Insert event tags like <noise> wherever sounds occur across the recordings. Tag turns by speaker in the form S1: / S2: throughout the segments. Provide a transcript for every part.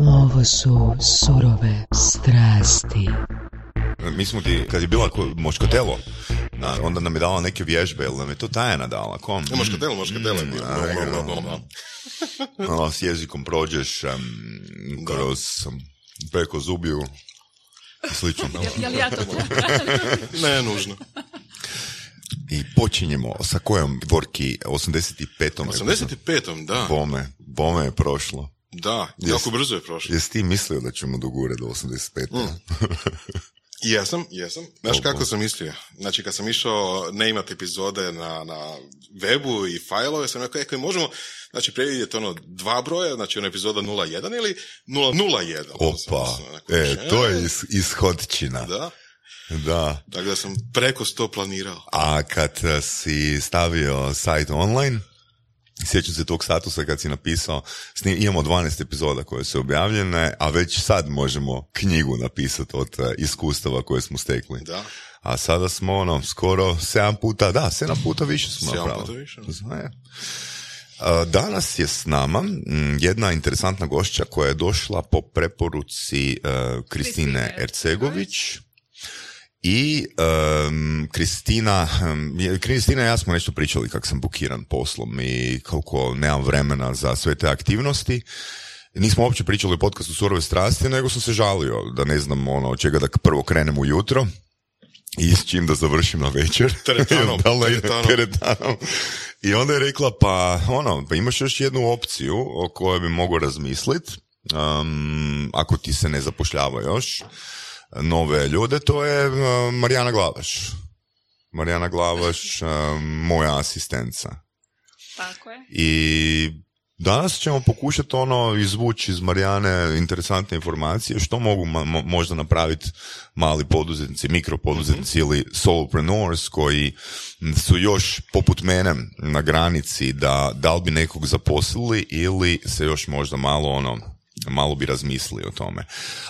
S1: Ovo su surove strasti.
S2: Mi smo ti, kad je bila ko- moškotelo, na, onda nam je dala neke vježbe, ili nam je to tajna dala, kom?
S3: E, moškatelo, moškatelo je bio.
S2: Mm, <laughs> s jezikom prođeš em, kroz em, preko zubiju slično.
S4: Jel ja to? <laughs>
S3: Ne, nužno.
S2: I počinjemo sa kojom dvorki 85.
S3: 85. da.
S2: Bome, bome je prošlo.
S3: Da, jako brzo je prošlo.
S2: Jesi ti mislio da ćemo dogure do 85.
S3: Mm. <laughs> Jesam, jesam. Znaš kako sam mislio? Znači, kad sam išao ne imati epizode na, na webu i fajlove, sam rekao, e, možemo, znači, predvidjeti ono dva broja, znači ono epizoda 0.1 ili 0.01. Onda sam
S2: Opa,
S3: onako,
S2: e, to je is, ishodčina.
S3: Da,
S2: Da.
S3: tako da sam preko sto planirao.
S2: A kad si stavio sajt online, sjećam se tog statusa kad si napisao, sni- imamo 12 epizoda koje su objavljene, a već sad možemo knjigu napisati od eh, iskustava koje smo stekli.
S3: Da.
S2: A sada smo ono, skoro 7 puta, da, 7 puta više smo napravili.
S3: puta više.
S2: A, Danas je s nama jedna interesantna gošća koja je došla po preporuci Kristine
S4: Kristine
S2: Ercegović i em, Kristina, je- Kristina i ja smo nešto pričali kako sam bukiran poslom i koliko nemam vremena za sve te aktivnosti. Nismo uopće pričali o podcastu Surove strasti, nego sam se žalio da ne znam ono, od čega da prvo krenem ujutro i s čim da završim na večer. <laughs>
S3: Teretanom, teretanom. <laughs>
S2: teretanom. I onda je rekla, pa ono, pa imaš još jednu opciju o kojoj bi mogao razmislit, um, ako ti se ne zapošljava još nove ljude, to je um, Marijana Glavaš. Marijana Glavaš, um, <laughs> moja asistenca.
S4: Tako je.
S2: I danas ćemo pokušati ono izvući iz Marijane interesantne informacije što mogu ma- mo- možda napraviti mali poduzetnici, mikropoduzetnici ili solopreneurs koji su još poput mene na granici da da li bi nekog zaposlili ili se još možda malo ono malo bi razmislili o tome.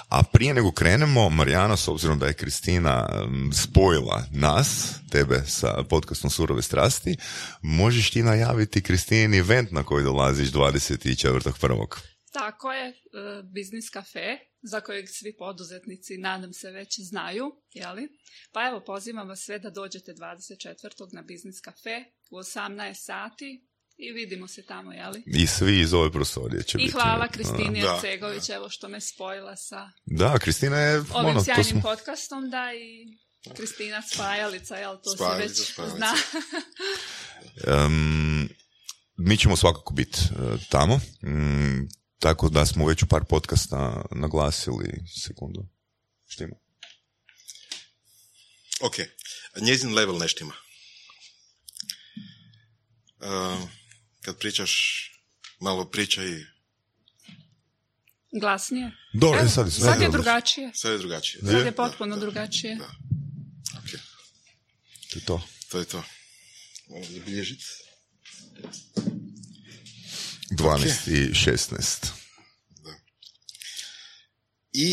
S2: A prije nego krenemo, Marijana, s obzirom da je Kristina spojila nas, tebe sa podcastom Surove strasti, možeš ti najaviti Kristini event na koji dolaziš 24.1.
S4: Tako je, e, biznis kafe, za kojeg svi poduzetnici, nadam se, već znaju, jeli? Pa evo, pozivam vas sve da dođete 24. na biznis kafe u 18 sati i vidimo se tamo, jeli?
S2: I svi iz ove prostorije će
S4: I
S2: biti.
S4: hvala Kristini
S3: Da.
S4: Ercegović, evo što me spojila sa
S2: Da, Kristina je...
S4: ovim
S2: ono, to
S4: sjajnim
S2: smo,
S4: podcastom, da i Kristina Spajalica, jel, to
S3: Spajalica,
S4: se već
S3: Spajalica.
S4: zna.
S2: Em, mi ćemo svakako biti e, tamo. Mm, tako da smo već u par podcasta naglasili sekundu. Štima.
S3: Ok, njezin level ne štima. Uh, kad pričaš, malo pričaj,
S4: Glasnije.
S2: Dobro,
S4: Evo,
S2: e, sad,
S4: sad je drugačije.
S3: sve je drugačije.
S4: Sad je potpuno
S3: Da, da,
S4: drugačije.
S3: Da. Ok,
S2: To je to.
S3: to je to. Moram zabilježiti.
S2: 12 i 16.
S3: I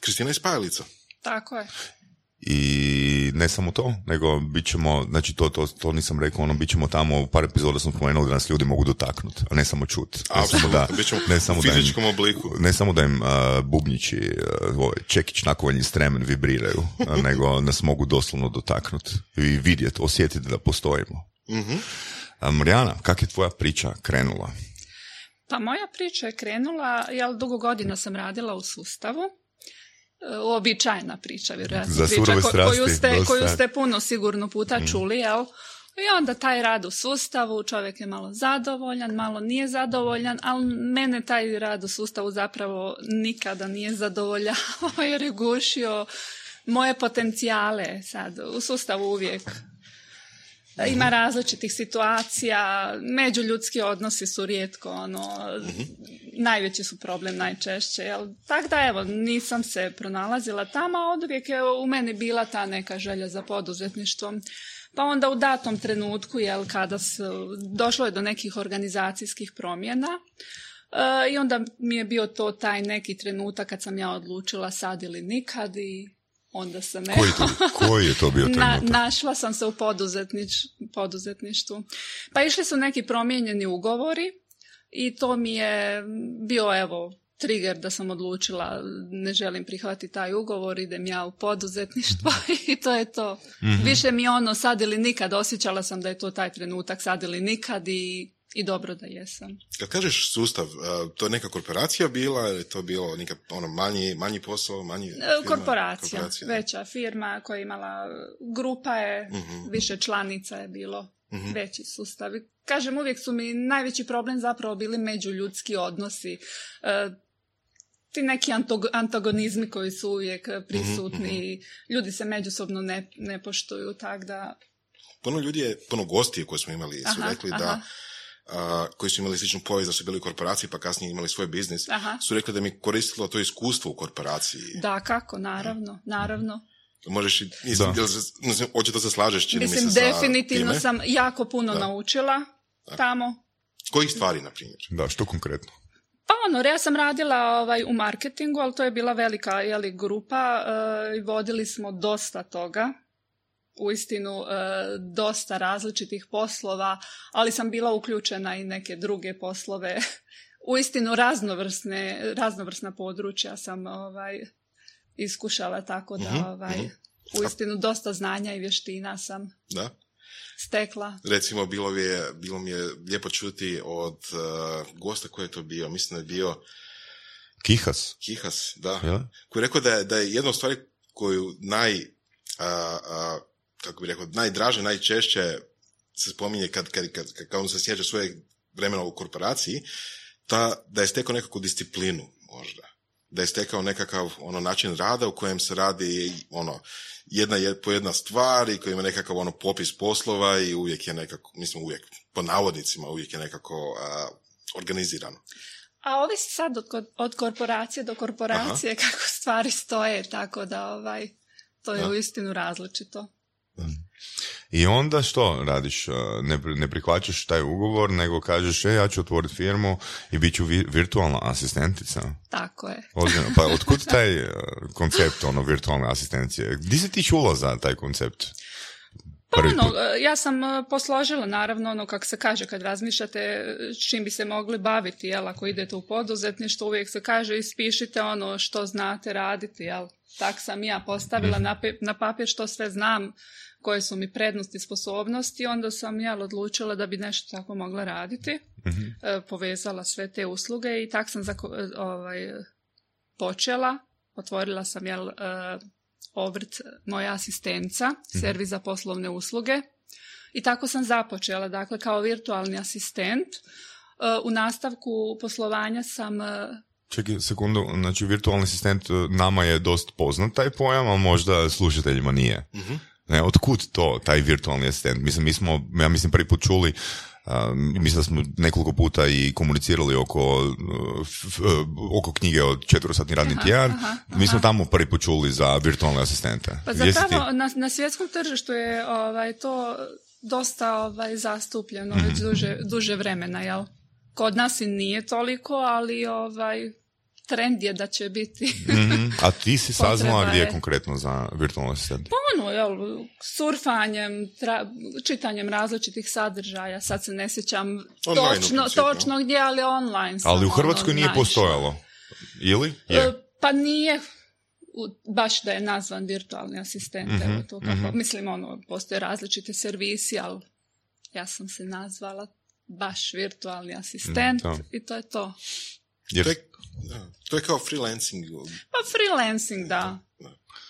S3: Kristina je spajalica.
S4: Tako je.
S2: I ne samo to, nego bit ćemo, znači to, to, to nisam rekao, ono, bit ćemo tamo, u par epizoda smo spomenuli da nas ljudi mogu dotaknuti, a ne samo čut. Ne samo da,
S3: bit ćemo
S2: ne
S3: u
S2: samo da im-
S3: fizičkom obliku.
S2: ne samo da im a, bubnjići, uh, čekić, nakovanji stremen vibriraju, a, <laughs> nego nas mogu doslovno dotaknuti i vidjeti, osjetiti da postojimo.
S3: Mhm.
S2: A, Marijana, kak je tvoja priča krenula?
S4: Pa moja priča je krenula, jel dugo godina sam radila u sustavu, uobičajena priča, vjerojatno.
S2: Za
S4: priča ko-
S2: strasti,
S4: koju, ste, koju ste puno sigurno puta čuli, jel? I onda taj rad u sustavu, čovjek je malo zadovoljan, malo nije zadovoljan, ali mene taj rad u sustavu zapravo nikada nije zadovoljavao <laughs> jer je gušio moje potencijale sad u sustavu uvijek ima različitih situacija, međuljudski odnosi su rijetko ono, najveći su problem najčešće, jel? Tako da evo, nisam se pronalazila tamo, a od uvijek je u meni bila ta neka želja za poduzetništvom. Pa onda u datom trenutku, jel, kada su, došlo je do nekih organizacijskih promjena, e, i onda mi je bio to taj neki trenutak kad sam ja odlučila sad ili nikad i onda sam
S2: Koji, to, koji je to bio <laughs>
S4: na, našla sam se u poduzetnič, poduzetništvu. Pa išli su neki promijenjeni ugovori i to mi je bio evo trigger da sam odlučila ne želim prihvatiti taj ugovor, idem ja u poduzetništvo <laughs> i to je to. Više mi ono sad ili nikad, osjećala sam da je to taj trenutak sad ili nikad i, i dobro da jesam.
S3: Kad kažeš sustav, to je neka korporacija bila ili to bilo neka, ono, manji, manji posao, manji
S4: E,
S3: firma?
S4: Korporacija,
S3: Korporacija.
S4: veća firma koja je imala, grupa je,
S3: Mhm.
S4: više članica je bilo,
S3: Mhm.
S4: veći sustav. Kažem, uvijek su mi najveći problem zapravo bili međuljudski odnosi. E, ti neki antagonizmi koji su uvijek
S3: Mhm,
S4: prisutni, ljudi se međusobno ne, ne poštuju, tako da...
S3: Puno ljudi je, puno gosti koje smo imali su
S4: Aha,
S3: rekli da
S4: aha.
S3: A, koji su imali sličnu povijest da su bili u korporaciji pa kasnije imali svoj biznis,
S4: Aha.
S3: su rekli da mi koristilo to iskustvo u korporaciji.
S4: Da, kako, naravno, naravno.
S3: Možeš i, mislim,
S2: Da.
S3: očito se slažeš, čini
S4: Mislim,
S3: mi se, sa
S4: definitivno
S3: time.
S4: sam jako puno
S3: Da.
S4: naučila tamo.
S3: Kojih stvari, na primjer?
S2: Da, što konkretno?
S4: Pa ono, ja sam radila ovaj, u marketingu, ali to je bila velika jeli, grupa eh, i vodili smo dosta toga. Uistinu eh, dosta različitih poslova, ali sam bila uključena i neke druge poslove. <laughs> Uistinu raznovrsne, raznovrsna područja sam ovaj, iskušala tako da
S3: Mhm,
S4: ovaj,
S3: mhm.
S4: uistinu dosta znanja i vještina sam
S3: Da?
S4: stekla.
S3: Recimo, bilo mi je, bilo mi je lijepo čuti od uh, gosta koji je to bio, mislim da je bio
S2: Kihas,
S3: Kihas, da,
S2: jel?
S3: koji je rekao da je, da je jedna od stvari koju naj, a, a, kako bi rekao, najdraže, najčešće se spominje kad, kad, kad, kad on se sjeća svojeg vremena u korporaciji, ta, da je stekao nekakvu disciplinu možda. Da je stekao nekakav ono način rada u kojem se radi ono jedna je po jedna stvar i koji ima nekakav ono popis poslova i uvijek je nekako, mislim uvijek, po navodnicima uvijek je nekako a, organizirano.
S4: A ovisi sad od, od korporacije do korporacije kako stvari stoje, tako da ovaj, to je uistinu različito.
S2: I onda što radiš? Uh, Ne, ne prihvaćaš taj ugovor, nego kažeš, e, ja ću otvoriti firmu i bit ću vi- virtualna asistentica.
S4: Tako je.
S2: Pa <laughs> otkud taj uh, koncept, ono, virtualne asistencije? Gdje si ti čula za taj koncept?
S4: Pa ono, e, ja sam e, posložila naravno ono kako se kaže kad razmišljate e, s čim bi se mogli baviti, jel, ako idete u poduzetništvo uvijek se kaže ispišite ono što znate raditi, jel. Tak sam ja postavila na, pe- na papir što sve znam, koje su mi prednosti, sposobnosti, onda sam jel odlučila da bi nešto tako mogla raditi.
S2: Mhm.
S4: e, povezala sve te usluge i tak sam zako- e, ovaj, počela. Otvorila sam jel, e, obrt moja asistenca, servis za poslovne usluge. I tako sam započela, dakle kao virtualni asistent. E, U nastavku poslovanja sam
S2: Čekaj sekundu, znači virtualni asistent uh, nama je dost poznat taj pojam, a možda slušateljima nije.
S3: Mhm.
S2: Ne, otkud to, taj virtualni asistent? Mislim, mi smo, ja mislim, prvi put čuli, a, mislim da smo nekoliko puta i komunicirali oko, uh, f- f- oko knjige od četvrosatni radni tjedan. Mi smo tamo prvi put čuli za virtualne asistente.
S4: Pa zapravo na, na svjetskom tržištu je ovaj, to dosta ovaj, zastupljeno već duže, duže vremena, jel? Kod nas i nije toliko, ali ovaj, trend je da će biti <laughs>
S2: Mhm. A ti si <laughs> saznala gdje je
S4: je.
S2: konkretno za virtualni asistent?
S4: ono, jel, surfanjem, tra- čitanjem različitih sadržaja, sad se ne sjećam
S3: Online
S4: točno, točno gdje, ali online sam,
S2: Ali u
S4: ono,
S2: Hrvatskoj nije
S4: naišla.
S2: postojalo. Ili? Je.
S4: E, Pa nije u- baš da je nazvan virtualni asistent.
S2: Mhm,
S4: evo to kako,
S2: mhm.
S4: Mislim, ono, postoje različite servisi, ali ja sam se nazvala baš virtualni asistent
S2: Mm,
S4: i to je to.
S2: Jer-
S3: To je, da, to je kao freelancing.
S4: Pa freelancing, da.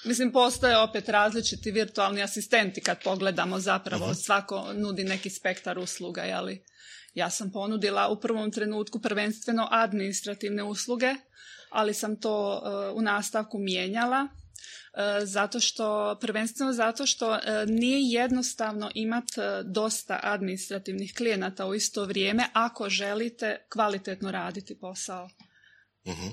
S4: Mislim, postoje opet različiti virtualni asistenti kad pogledamo zapravo,
S3: Mhm.
S4: svako nudi neki spektar usluga, jeli? Ja sam ponudila u prvom trenutku prvenstveno administrativne usluge, ali sam to e, u nastavku mijenjala zato što, prvenstveno zato što e, nije jednostavno imati dosta administrativnih klijenata u isto vrijeme ako želite kvalitetno raditi posao
S3: Mhm.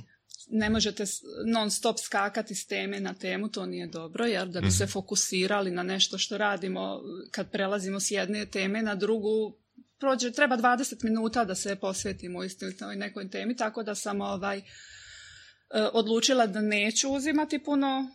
S4: ne možete non stop skakati s teme na temu, to nije dobro, jer da bi se fokusirali na nešto što radimo, kad prelazimo s jedne teme na drugu, prođe, treba 20 minuta da se posvetimo istinu toj nekoj temi, tako da sam ovaj, e, odlučila da neću uzimati puno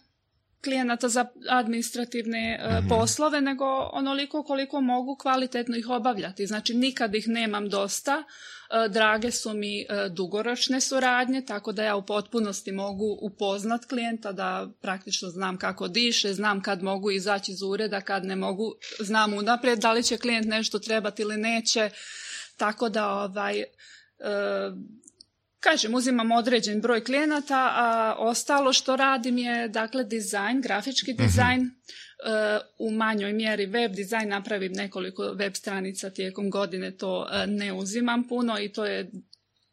S4: klijenata za administrativne
S2: Mhm.
S4: poslove, nego onoliko koliko mogu kvalitetno ih obavljati. Znači, nikad ih nemam dosta. E, Drage su mi e, dugoročne suradnje, tako da ja u potpunosti mogu upoznat klijenta, da praktično znam kako diše, znam kad mogu izaći iz ureda, kad ne mogu, znam unaprijed da li će klijent nešto trebati ili neće. Tako da ovaj, kažem, uzimam određen broj klijenata, a ostalo što radim je, dakle, dizajn, grafički dizajn, e, u manjoj mjeri web dizajn, napravim nekoliko web stranica tijekom godine, to e, ne uzimam puno i to je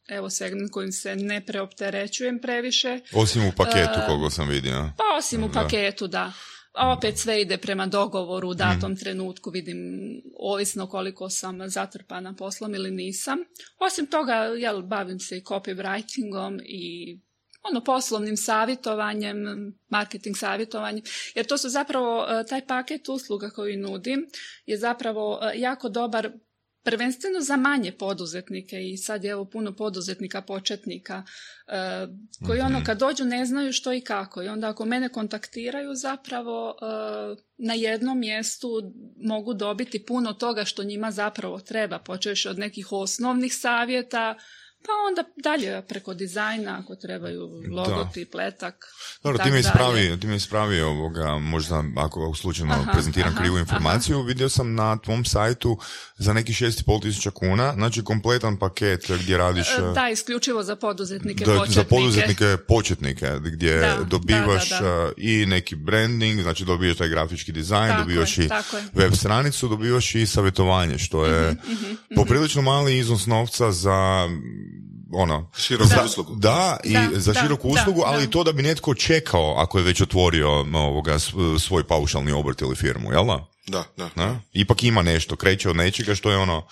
S4: evo segment kojim se ne preopterećujem previše.
S2: Osim u paketu
S4: E,
S2: koga sam vidio.
S4: Pa osim u paketu, da. A opet sve ide prema dogovoru u datom trenutku, vidim, ovisno koliko sam zatrpana poslom ili nisam. Osim toga, jel, bavim se i copywritingom i ono poslovnim savjetovanjem, marketing savjetovanjem, jer to su zapravo, e, taj paket usluga koji nudim je zapravo e, jako dobar prvenstveno za manje poduzetnike i sad je evo puno poduzetnika početnika e, koji ono kad dođu ne znaju što i kako. I onda ako mene kontaktiraju zapravo e, na jednom mjestu mogu dobiti puno toga što njima zapravo treba počeš od nekih osnovnih savjeta pa onda dalje preko dizajna ako trebaju logotip, letak
S2: Dobro, ti
S4: dalje.
S2: ispravi, ti me ispravi ovoga, možda ako slučajno
S4: Aha,
S2: prezentiram
S4: aha,
S2: krivu informaciju, <laughs> vidio sam na tvom sajtu za neki 6,5 tisuća kuna, znači kompletan paket gdje radiš
S4: E, Da, isključivo za poduzetnike,
S2: da,
S4: početnike.
S2: za poduzetnike početnike, gdje
S4: Da,
S2: dobivaš
S4: da, da, da.
S2: uh, i neki branding, znači dobivaš taj grafički dizajn,
S4: Tako
S2: dobivaš
S4: je,
S2: i web stranicu, dobivaš i savjetovanje, što je
S4: Mhm,
S2: poprilično mali iznos novca za ono,
S3: Široku
S2: za-
S3: uslugu.
S2: Da, i
S4: Da,
S2: za široku
S4: da,
S2: uslugu, ali to da bi netko čekao ako je već otvorio ovoga, svoj paušalni obrt ili firmu, jel da?
S3: Da, da.
S2: Da? Ipak ima nešto, kreće od nečega što je ono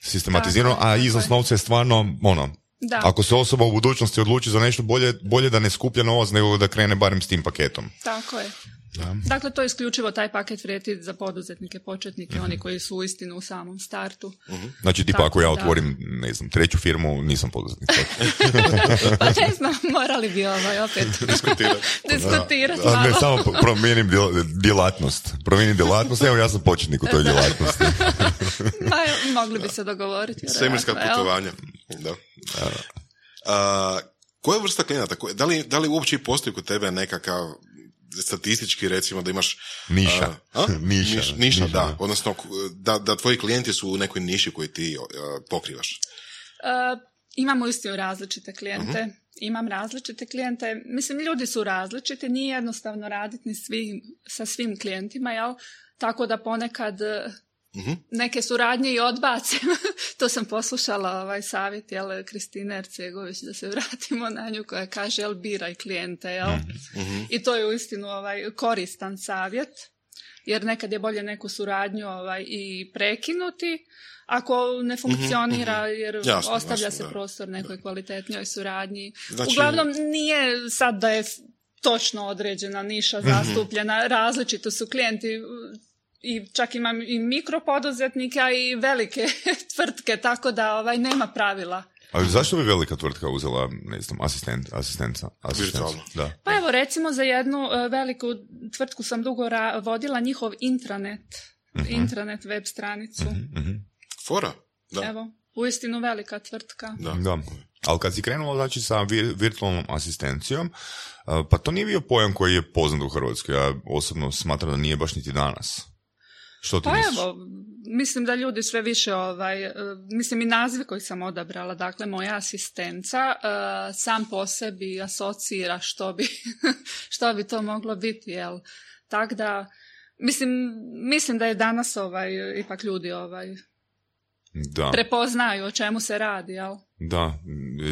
S2: sistematizirano, a iznos novca je stvarno ono,
S4: Da.
S2: ako se osoba u budućnosti odluči za nešto bolje, bolje da ne skuplja novac nego da krene barem s tim paketom.
S4: Tako je. Dakle, to je isključivo taj paket vrijedi za poduzetnike, početnike,
S2: Mhm.
S4: oni koji su uistinu u samom startu.
S2: Znači, tipa ako ja
S4: da.
S2: otvorim, ne znam, treću firmu, nisam poduzetnik. <laughs>
S4: Pa ne znam, morali bi ovaj opet <laughs>
S3: Diskutirati. <laughs>
S2: A ne, samo promijenim djel- djelatnost. Promijenim djelatnost, evo ja sam početnik u toj djelatnosti.
S4: Ma, mogli bi se dogovoriti.
S3: Svemirska putovanja. Da. A, koja vrsta klijenata? Koje- Da li, da li uopće postoji kod tebe nekakav statistički recimo da imaš
S2: Niša.
S3: a? A? <laughs>
S2: Niša.
S3: Niš- niša,
S2: Niša,
S3: da.
S2: da.
S3: Odnosno da, da tvoji klijenti su u nekoj niši koju ti a, pokrivaš.
S4: E, imamo istinu različite klijente.
S2: Mhm.
S4: Imam različite klijente. Mislim, ljudi su različiti. Nije jednostavno raditi ni svi, sa svim klijentima, jel? Tako da ponekad
S3: Mhm.
S4: neke suradnje i odbacim. <laughs> to sam poslušala ovaj savjet, jel, Kristine Ercegović, da se vratimo na nju koja kaže, jel, biraj klijente, jel?
S3: Mhm.
S4: I to je uistinu ovaj, koristan savjet, jer nekad je bolje neku suradnju ovaj, i prekinuti, ako ne funkcionira, jer
S3: Mhm, Jasno,
S4: ostavlja
S3: jasno,
S4: se
S3: da.
S4: prostor nekoj kvalitetnijoj suradnji.
S3: Znači-
S4: Uglavnom, nije sad da je točno određena niša
S3: Mhm.
S4: zastupljena, različito su klijenti i čak imam i mikropoduzetnike, a i velike <laughs> tvrtke, tako da ovaj, nema pravila.
S2: Ali zašto bi velika tvrtka uzela, ne znam, asistent, asistenca? asistenca? Da.
S4: Pa evo recimo za jednu e, veliku tvrtku sam dugo ra- vodila njihov intranet, intranet web stranicu.
S2: Mhm.
S3: Fora? Da.
S4: Evo, uistinu velika tvrtka.
S3: Da.
S2: Da. Ali kad si krenula znači, sa vir- virtualnom asistencijom, a, pa to nije bio pojam koji je poznat u Hrvatskoj. Ja osobno smatram da nije baš niti danas. Što ti
S4: Pa
S2: misliš?
S4: evo, mislim da ljudi sve više, ovaj, e, mislim i naziv koji sam odabrala, dakle moja asistenca, e, sam po sebi asocira što bi, <laughs> što bi to moglo biti, jel? Tako da, mislim, mislim da je danas ovaj, ipak ljudi ovaj,
S2: Da,
S4: prepoznaju o čemu se radi, jel?
S2: da.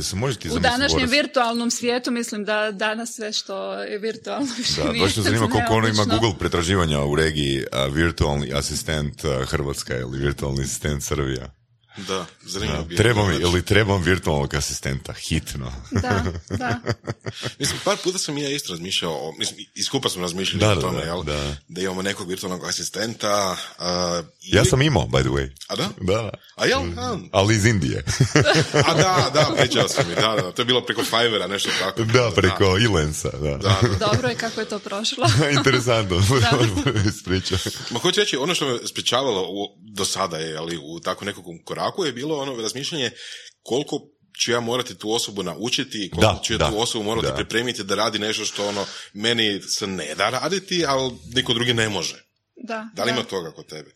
S2: Se možete
S4: U današnjem virtualnom svijetu mislim da danas sve što je virtualno više
S2: Da,
S4: nije
S2: baš zanima koliko ono ima. Google pretraživanja u regiji a, virtualni asistent a, Hrvatska ili virtualni asistent Srbija.
S3: Da, zanimljivo bi.
S2: Treba mi, ili trebam virtualnog asistenta, hitno.
S4: Da, <laughs> da.
S3: Mislim, par puta sam i ja isto razmišljao, o, mislim, iskupa smo razmišljali
S2: Da,
S3: o
S2: da,
S3: tome,
S2: da,
S3: jel?
S2: da.
S3: Da imamo nekog virtualnog asistenta.
S2: Ja sam imao, by the way.
S3: A da?
S2: Da.
S3: A jel? A,
S2: Ali iz Indije. <laughs>
S3: a da, da, pričao sam mi, da, da, to je bilo preko Fivera, nešto tako.
S2: da, preko Ilensa, da.
S3: Da, da.
S4: Dobro je kako je to prošlo. <laughs>
S2: Interesantno. Ispričaj.
S3: Ma hoću reći, ono što me sprečavalo u, do sada je, ali u tako nekakvom koraku je bilo ono razmišljanje koliko ću ja morati tu osobu naučiti, koliko
S2: Da,
S3: ću ja
S2: da,
S3: tu osobu morati
S2: da.
S3: pripremiti da radi nešto što ono meni se ne da raditi, ali niko drugi ne može.
S4: Da,
S3: Da li
S4: da.
S3: ima toga kod tebe?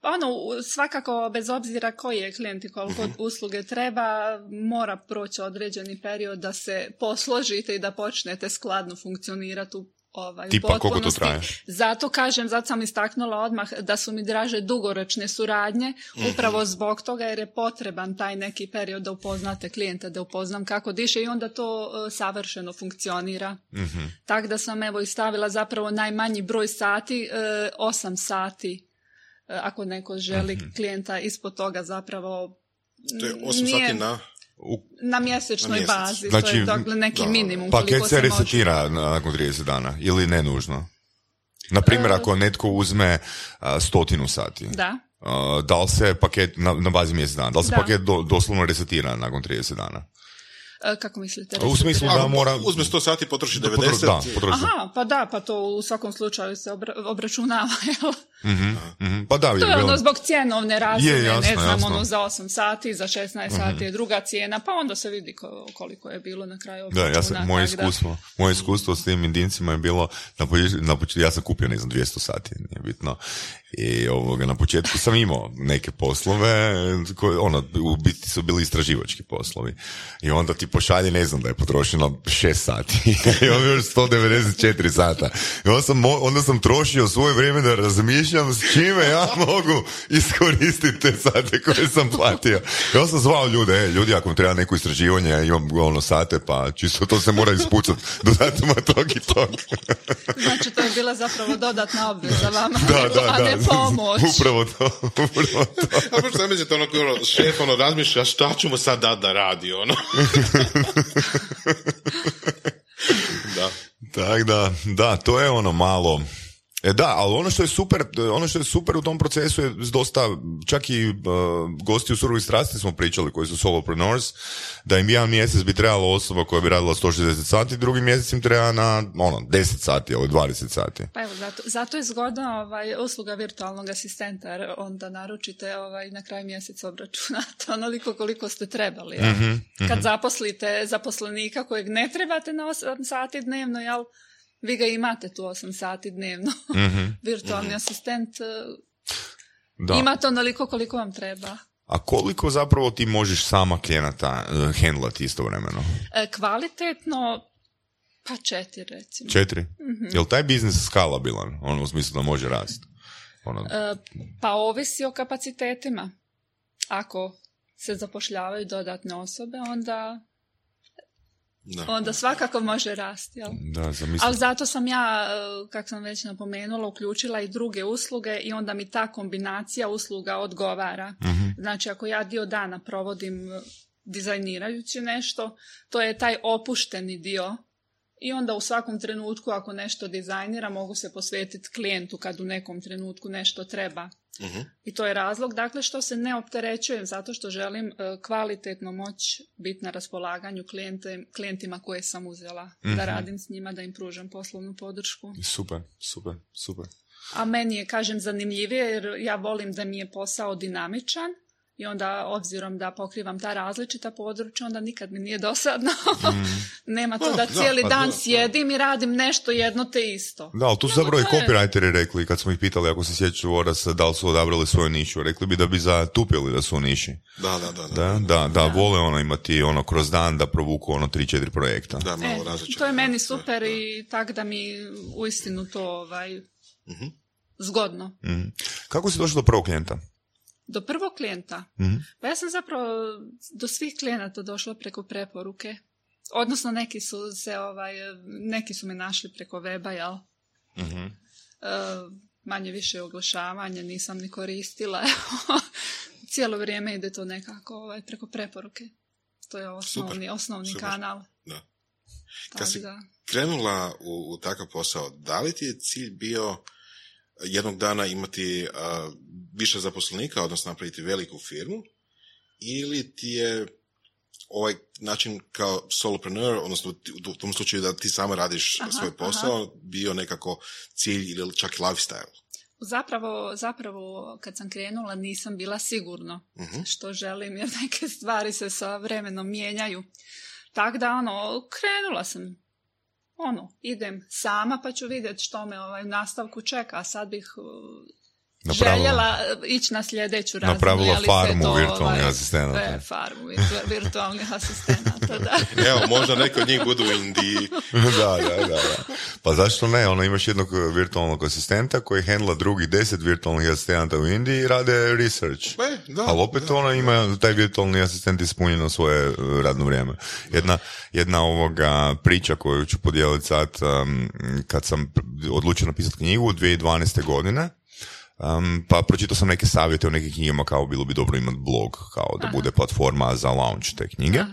S4: Pa ono, svakako, bez obzira koji je klijent i koliko
S2: Mhm.
S4: usluge treba, mora proći određeni period da se posložite i da počnete skladno funkcionirati u ovaj,
S2: Tipa, koliko to traje?
S4: Zato kažem, zato sam istaknula odmah da su mi draže dugoročne suradnje,
S2: Mhm.
S4: upravo zbog toga jer je potreban taj neki period da upoznate klijenta, da upoznam kako diše i onda to e, savršeno funkcionira.
S2: Mhm.
S4: Tako da sam evo i stavila zapravo najmanji broj sati, e, 8 sati, e, ako neko želi
S2: Mhm.
S4: klijenta ispod toga zapravo
S3: To je 8
S4: nije
S3: sati na...
S2: U-
S4: na mjesečnoj
S3: Na mjesec.
S4: bazi, to
S2: Znači,
S4: je dakle neki
S3: da,
S4: minimum.
S2: Paket se
S4: može.
S2: resetira nakon 30 dana, ili ne nužno? Na primjer,
S4: E.
S2: ako netko uzme a, stotinu sati,
S4: Da,
S2: a, da li se paket na, na bazi mjesec dana, da li se
S4: Da.
S2: paket do, doslovno resetira nakon 30 dana?
S4: E, kako mislite?
S2: U smislu da mora...
S3: uzme 100 sati, potroši
S2: da
S3: 90.
S2: potro- Da, potroši.
S4: Aha, pa da, pa to u svakom slučaju se obra- obračunava, <laughs> jel?
S2: Mhm, mhm. Pa da,
S4: To je
S2: bilo-
S4: ono zbog cjenovne razine,
S2: Je, jasno,
S4: ne znam,
S2: jasno. Mhm.
S4: ono za 8 sati, za 16 sati je druga cijena, pa onda se vidi ko- koliko je bilo na kraju
S2: Da, ja sam, moje
S4: da-
S2: iskustvo, moje iskustvo s tim indincima je bilo, na početku, na početku, ja sam kupio, ne znam, 200 sati, nije bitno. I ovoga, na početku sam imao neke poslove, koje, ono, u biti su bili istraživački poslovi. I onda ti pošalje, ne znam, da je potrošeno 6 sati. <laughs> I on još 194 sata. I onda sam, onda sam trošio svoje vrijeme da razmišljam s čime ja <laughs> mogu iskoristiti te sate koje sam platio. Onda sam zvao ljude, e, ljudi, ako vam treba neko istraživanje, ja imam ono sate, pa čisto to se mora ispucati <laughs> do datuma tog i tog. <laughs>
S4: Znači, to je bila zapravo dodatna obveza vama,
S2: da, da,
S4: a
S2: da.
S4: ne pomoć.
S2: Upravo to, upravo to.
S3: A pošto sam mislite, ono, ono, šef, ono, razmišlja šta ću mu sad dat da radi, ono. da.
S2: Tak da, da, to je ono malo... E da, ali ono što je super, ono što je super u tom procesu je dosta, čak i uh, gosti u surovih strasti smo pričali koji su solopreneurs, da im jedan mjesec bi trebala osoba koja bi radila 160 sati, drugi mjesec im treba na ono, 10 sati ili 20 sati.
S4: Pa evo, zato, zato je zgodna ovaj, usluga virtualnog asistenta, jer onda naručite ovaj, na kraju mjeseca obračunate <laughs> onoliko koliko ste trebali. jel?
S2: Mhm,
S4: Kad zaposlite zaposlenika kojeg ne trebate na 8 sati dnevno, jel, vi ga imate tu 8 sati dnevno. <laughs> Virtualni asistent eh,
S2: Mhm. Da.
S4: imate onoliko koliko vam treba.
S2: A koliko zapravo ti možeš sama klijenata uh, handlati istovremeno?
S4: E, kvalitetno, pa četiri recimo.
S2: Četiri?
S4: Mhm.
S2: Jel taj biznis skalabilan? Ono u smislu da može rasti? Ono,
S4: E, pa ovisi o kapacitetima. Ako se zapošljavaju dodatne osobe, onda,
S3: Da.
S4: onda svakako može rasti. Jel?
S2: da.
S4: Ali zato sam ja, e, kako sam već napomenula, uključila i druge usluge i onda mi ta kombinacija usluga odgovara. Znači, ako ja dio dana provodim e, dizajnirajući nešto, to je taj opušteni dio i onda u svakom trenutku ako nešto dizajnira mogu se posvetiti klijentu kad u nekom trenutku nešto treba.
S3: Mhm.
S4: I to je razlog, dakle, što se ne opterećujem zato što želim e, kvalitetno moć biti na raspolaganju klijente, klijentima koje sam uzela da radim s njima, da im pružam poslovnu podršku.
S2: Super, super, super.
S4: A meni je, kažem, zanimljivije jer ja volim da mi je posao dinamičan i onda obzirom da pokrivam ta različita područja, onda nikad mi nije dosadno. <laughs> Nema to da
S3: da,
S4: cijeli
S3: pa
S4: dan
S3: da, da.
S4: sjedim i radim nešto jedno te isto.
S2: Da, ali tu su zapravo i copywriteri rekli, kad smo ih pitali, ako se sjećaju Voras, da li su odabrali svoju nišu, rekli bi da bi zatupili da su u niši.
S3: Da, da, da. Da,
S2: Da, da, da, vole ono imati ono kroz dan da provuku ono 3-4 projekta.
S3: da malo
S4: E, to je meni super
S3: da.
S4: i tak da mi uistinu to ovaj,
S3: Mhm.
S4: zgodno.
S2: Mhm. Kako si došao do prvog klijenta?
S4: Do prvog klijenta,
S2: Mhm.
S4: pa ja sam zapravo do svih klijenata došla preko preporuke. Odnosno neki su se ovaj, neki su me našli preko weba, jel?
S2: Mhm.
S4: E, manje više oglašavanje nisam ni koristila. <laughs> cijelo vrijeme ide to nekako ovaj, preko preporuke. To je osnovni, osnovni
S3: super.
S4: kanal.
S3: Da. Kad si
S4: da.
S3: krenula u, u takav posao, da li ti je cilj bio jednog dana imati više zaposlenika, odnosno napraviti veliku firmu, ili ti je ovaj način kao solopreneur, odnosno u tom slučaju da ti sama radiš
S4: Aha,
S3: svoj posao, bio nekako cilj ili čak i lifestyle?
S4: Zapravo, zapravo kad sam krenula nisam bila sigurno
S3: Mhm.
S4: što želim jer neke stvari se sa vremenom mijenjaju. Tako da ono, krenula sam ono, idem sama pa ću vidjeti što me ovaj, nastavku čeka. A sad bih
S2: Napravila-
S4: željela uh, ići na sljedeću razinu.
S2: Napravila farmu
S4: to,
S2: virtualnih
S4: ovaj,
S2: asistenata.
S4: e, farmu virtu- virtualnih <laughs> asistenata, da.
S3: Evo, možda neki od njih budu u Indiji. <laughs>
S2: da, da, da, da. Pa zašto ne? Ono, imaš jednog uh, virtualnog asistenta koji handla drugih deset virtualnih asistenata u Indiji i rade research.
S3: E, da,
S2: Ali opet ona ima, taj virtualni asistent ispunjeno svoje uh, radno vrijeme. Jedna, jedna ovoga priča koju ću podijeliti sad, um, kad sam odlučio napisati knjigu 2012. godine, Um, pa pročitao sam neke savjete u nekim knjigama kao bilo bi dobro imati blog, kao da bude platforma za launch te knjige.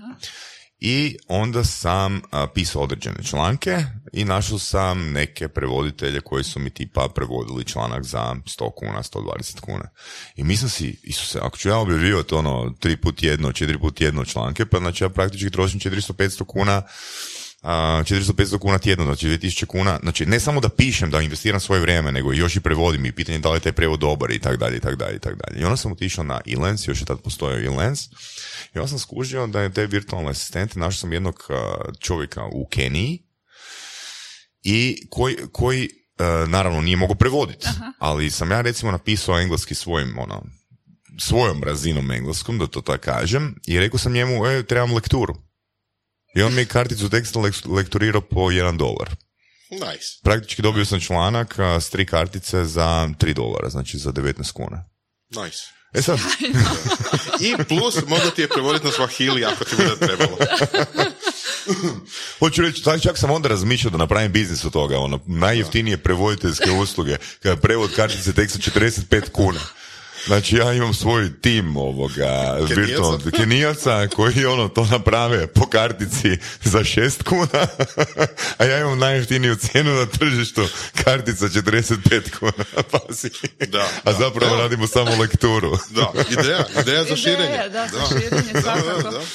S2: I onda sam a, pisao određene članke i našao sam neke prevoditelje koji su mi tipa prevodili članak za 100 kuna, 120 kuna. I mislim si, Isuse, ako ću ja objavljivati ono tri put jedno, četiri put jedno članke, pa znači ja praktički trošim 400-500 kuna 400-500 kuna tjedno, znači 2000 kuna, znači ne samo da pišem, da investiram svoje vrijeme, nego još i prevodim i pitanje da li je taj prevod dobar i tak dalje, i tak dalje, i tak dalje. I onda sam otišao na Elens, još je tad postojao Elens, i onda sam skužio da je te virtualne asistente, našao sam jednog čovjeka u Keniji, i koji, koji naravno nije mogao prevoditi, ali sam ja recimo napisao engleski svojim, ono, svojom razinom engleskom, da to tako kažem, i rekao sam njemu, e, trebam lekturu. I on mi je karticu teksta lek- lekturirao po jedan dolar.
S3: Nice.
S2: Praktički dobio sam članak a, s tri kartice za 3 dolara, znači za 19 kuna.
S3: Nice.
S2: E sad,
S3: I plus, možda ti je prevoditi na Swahili ako ti bude trebalo. <laughs>
S2: hoću reći, čak, čak sam onda razmišljao da napravim biznis od toga, ono, najjeftinije prevoditeljske usluge, prevod kartice teksta 45 kuna. Znači ja imam svoj tim ovoga
S3: Kenijaca.
S2: virtualnog kenijaca koji ono to naprave po kartici za 6 kuna, <laughs> a ja imam najjeftiniju cijenu na tržištu kartica 45 kuna. <laughs> Pazi.
S3: Da,
S2: a
S3: da,
S2: zapravo
S3: da.
S2: radimo samo lekturu.
S3: Da, ideja, ideja za širenje.
S4: Ideja, da, za
S3: Da.
S4: širenje,
S3: Da,
S4: svakako.
S3: da, da, da.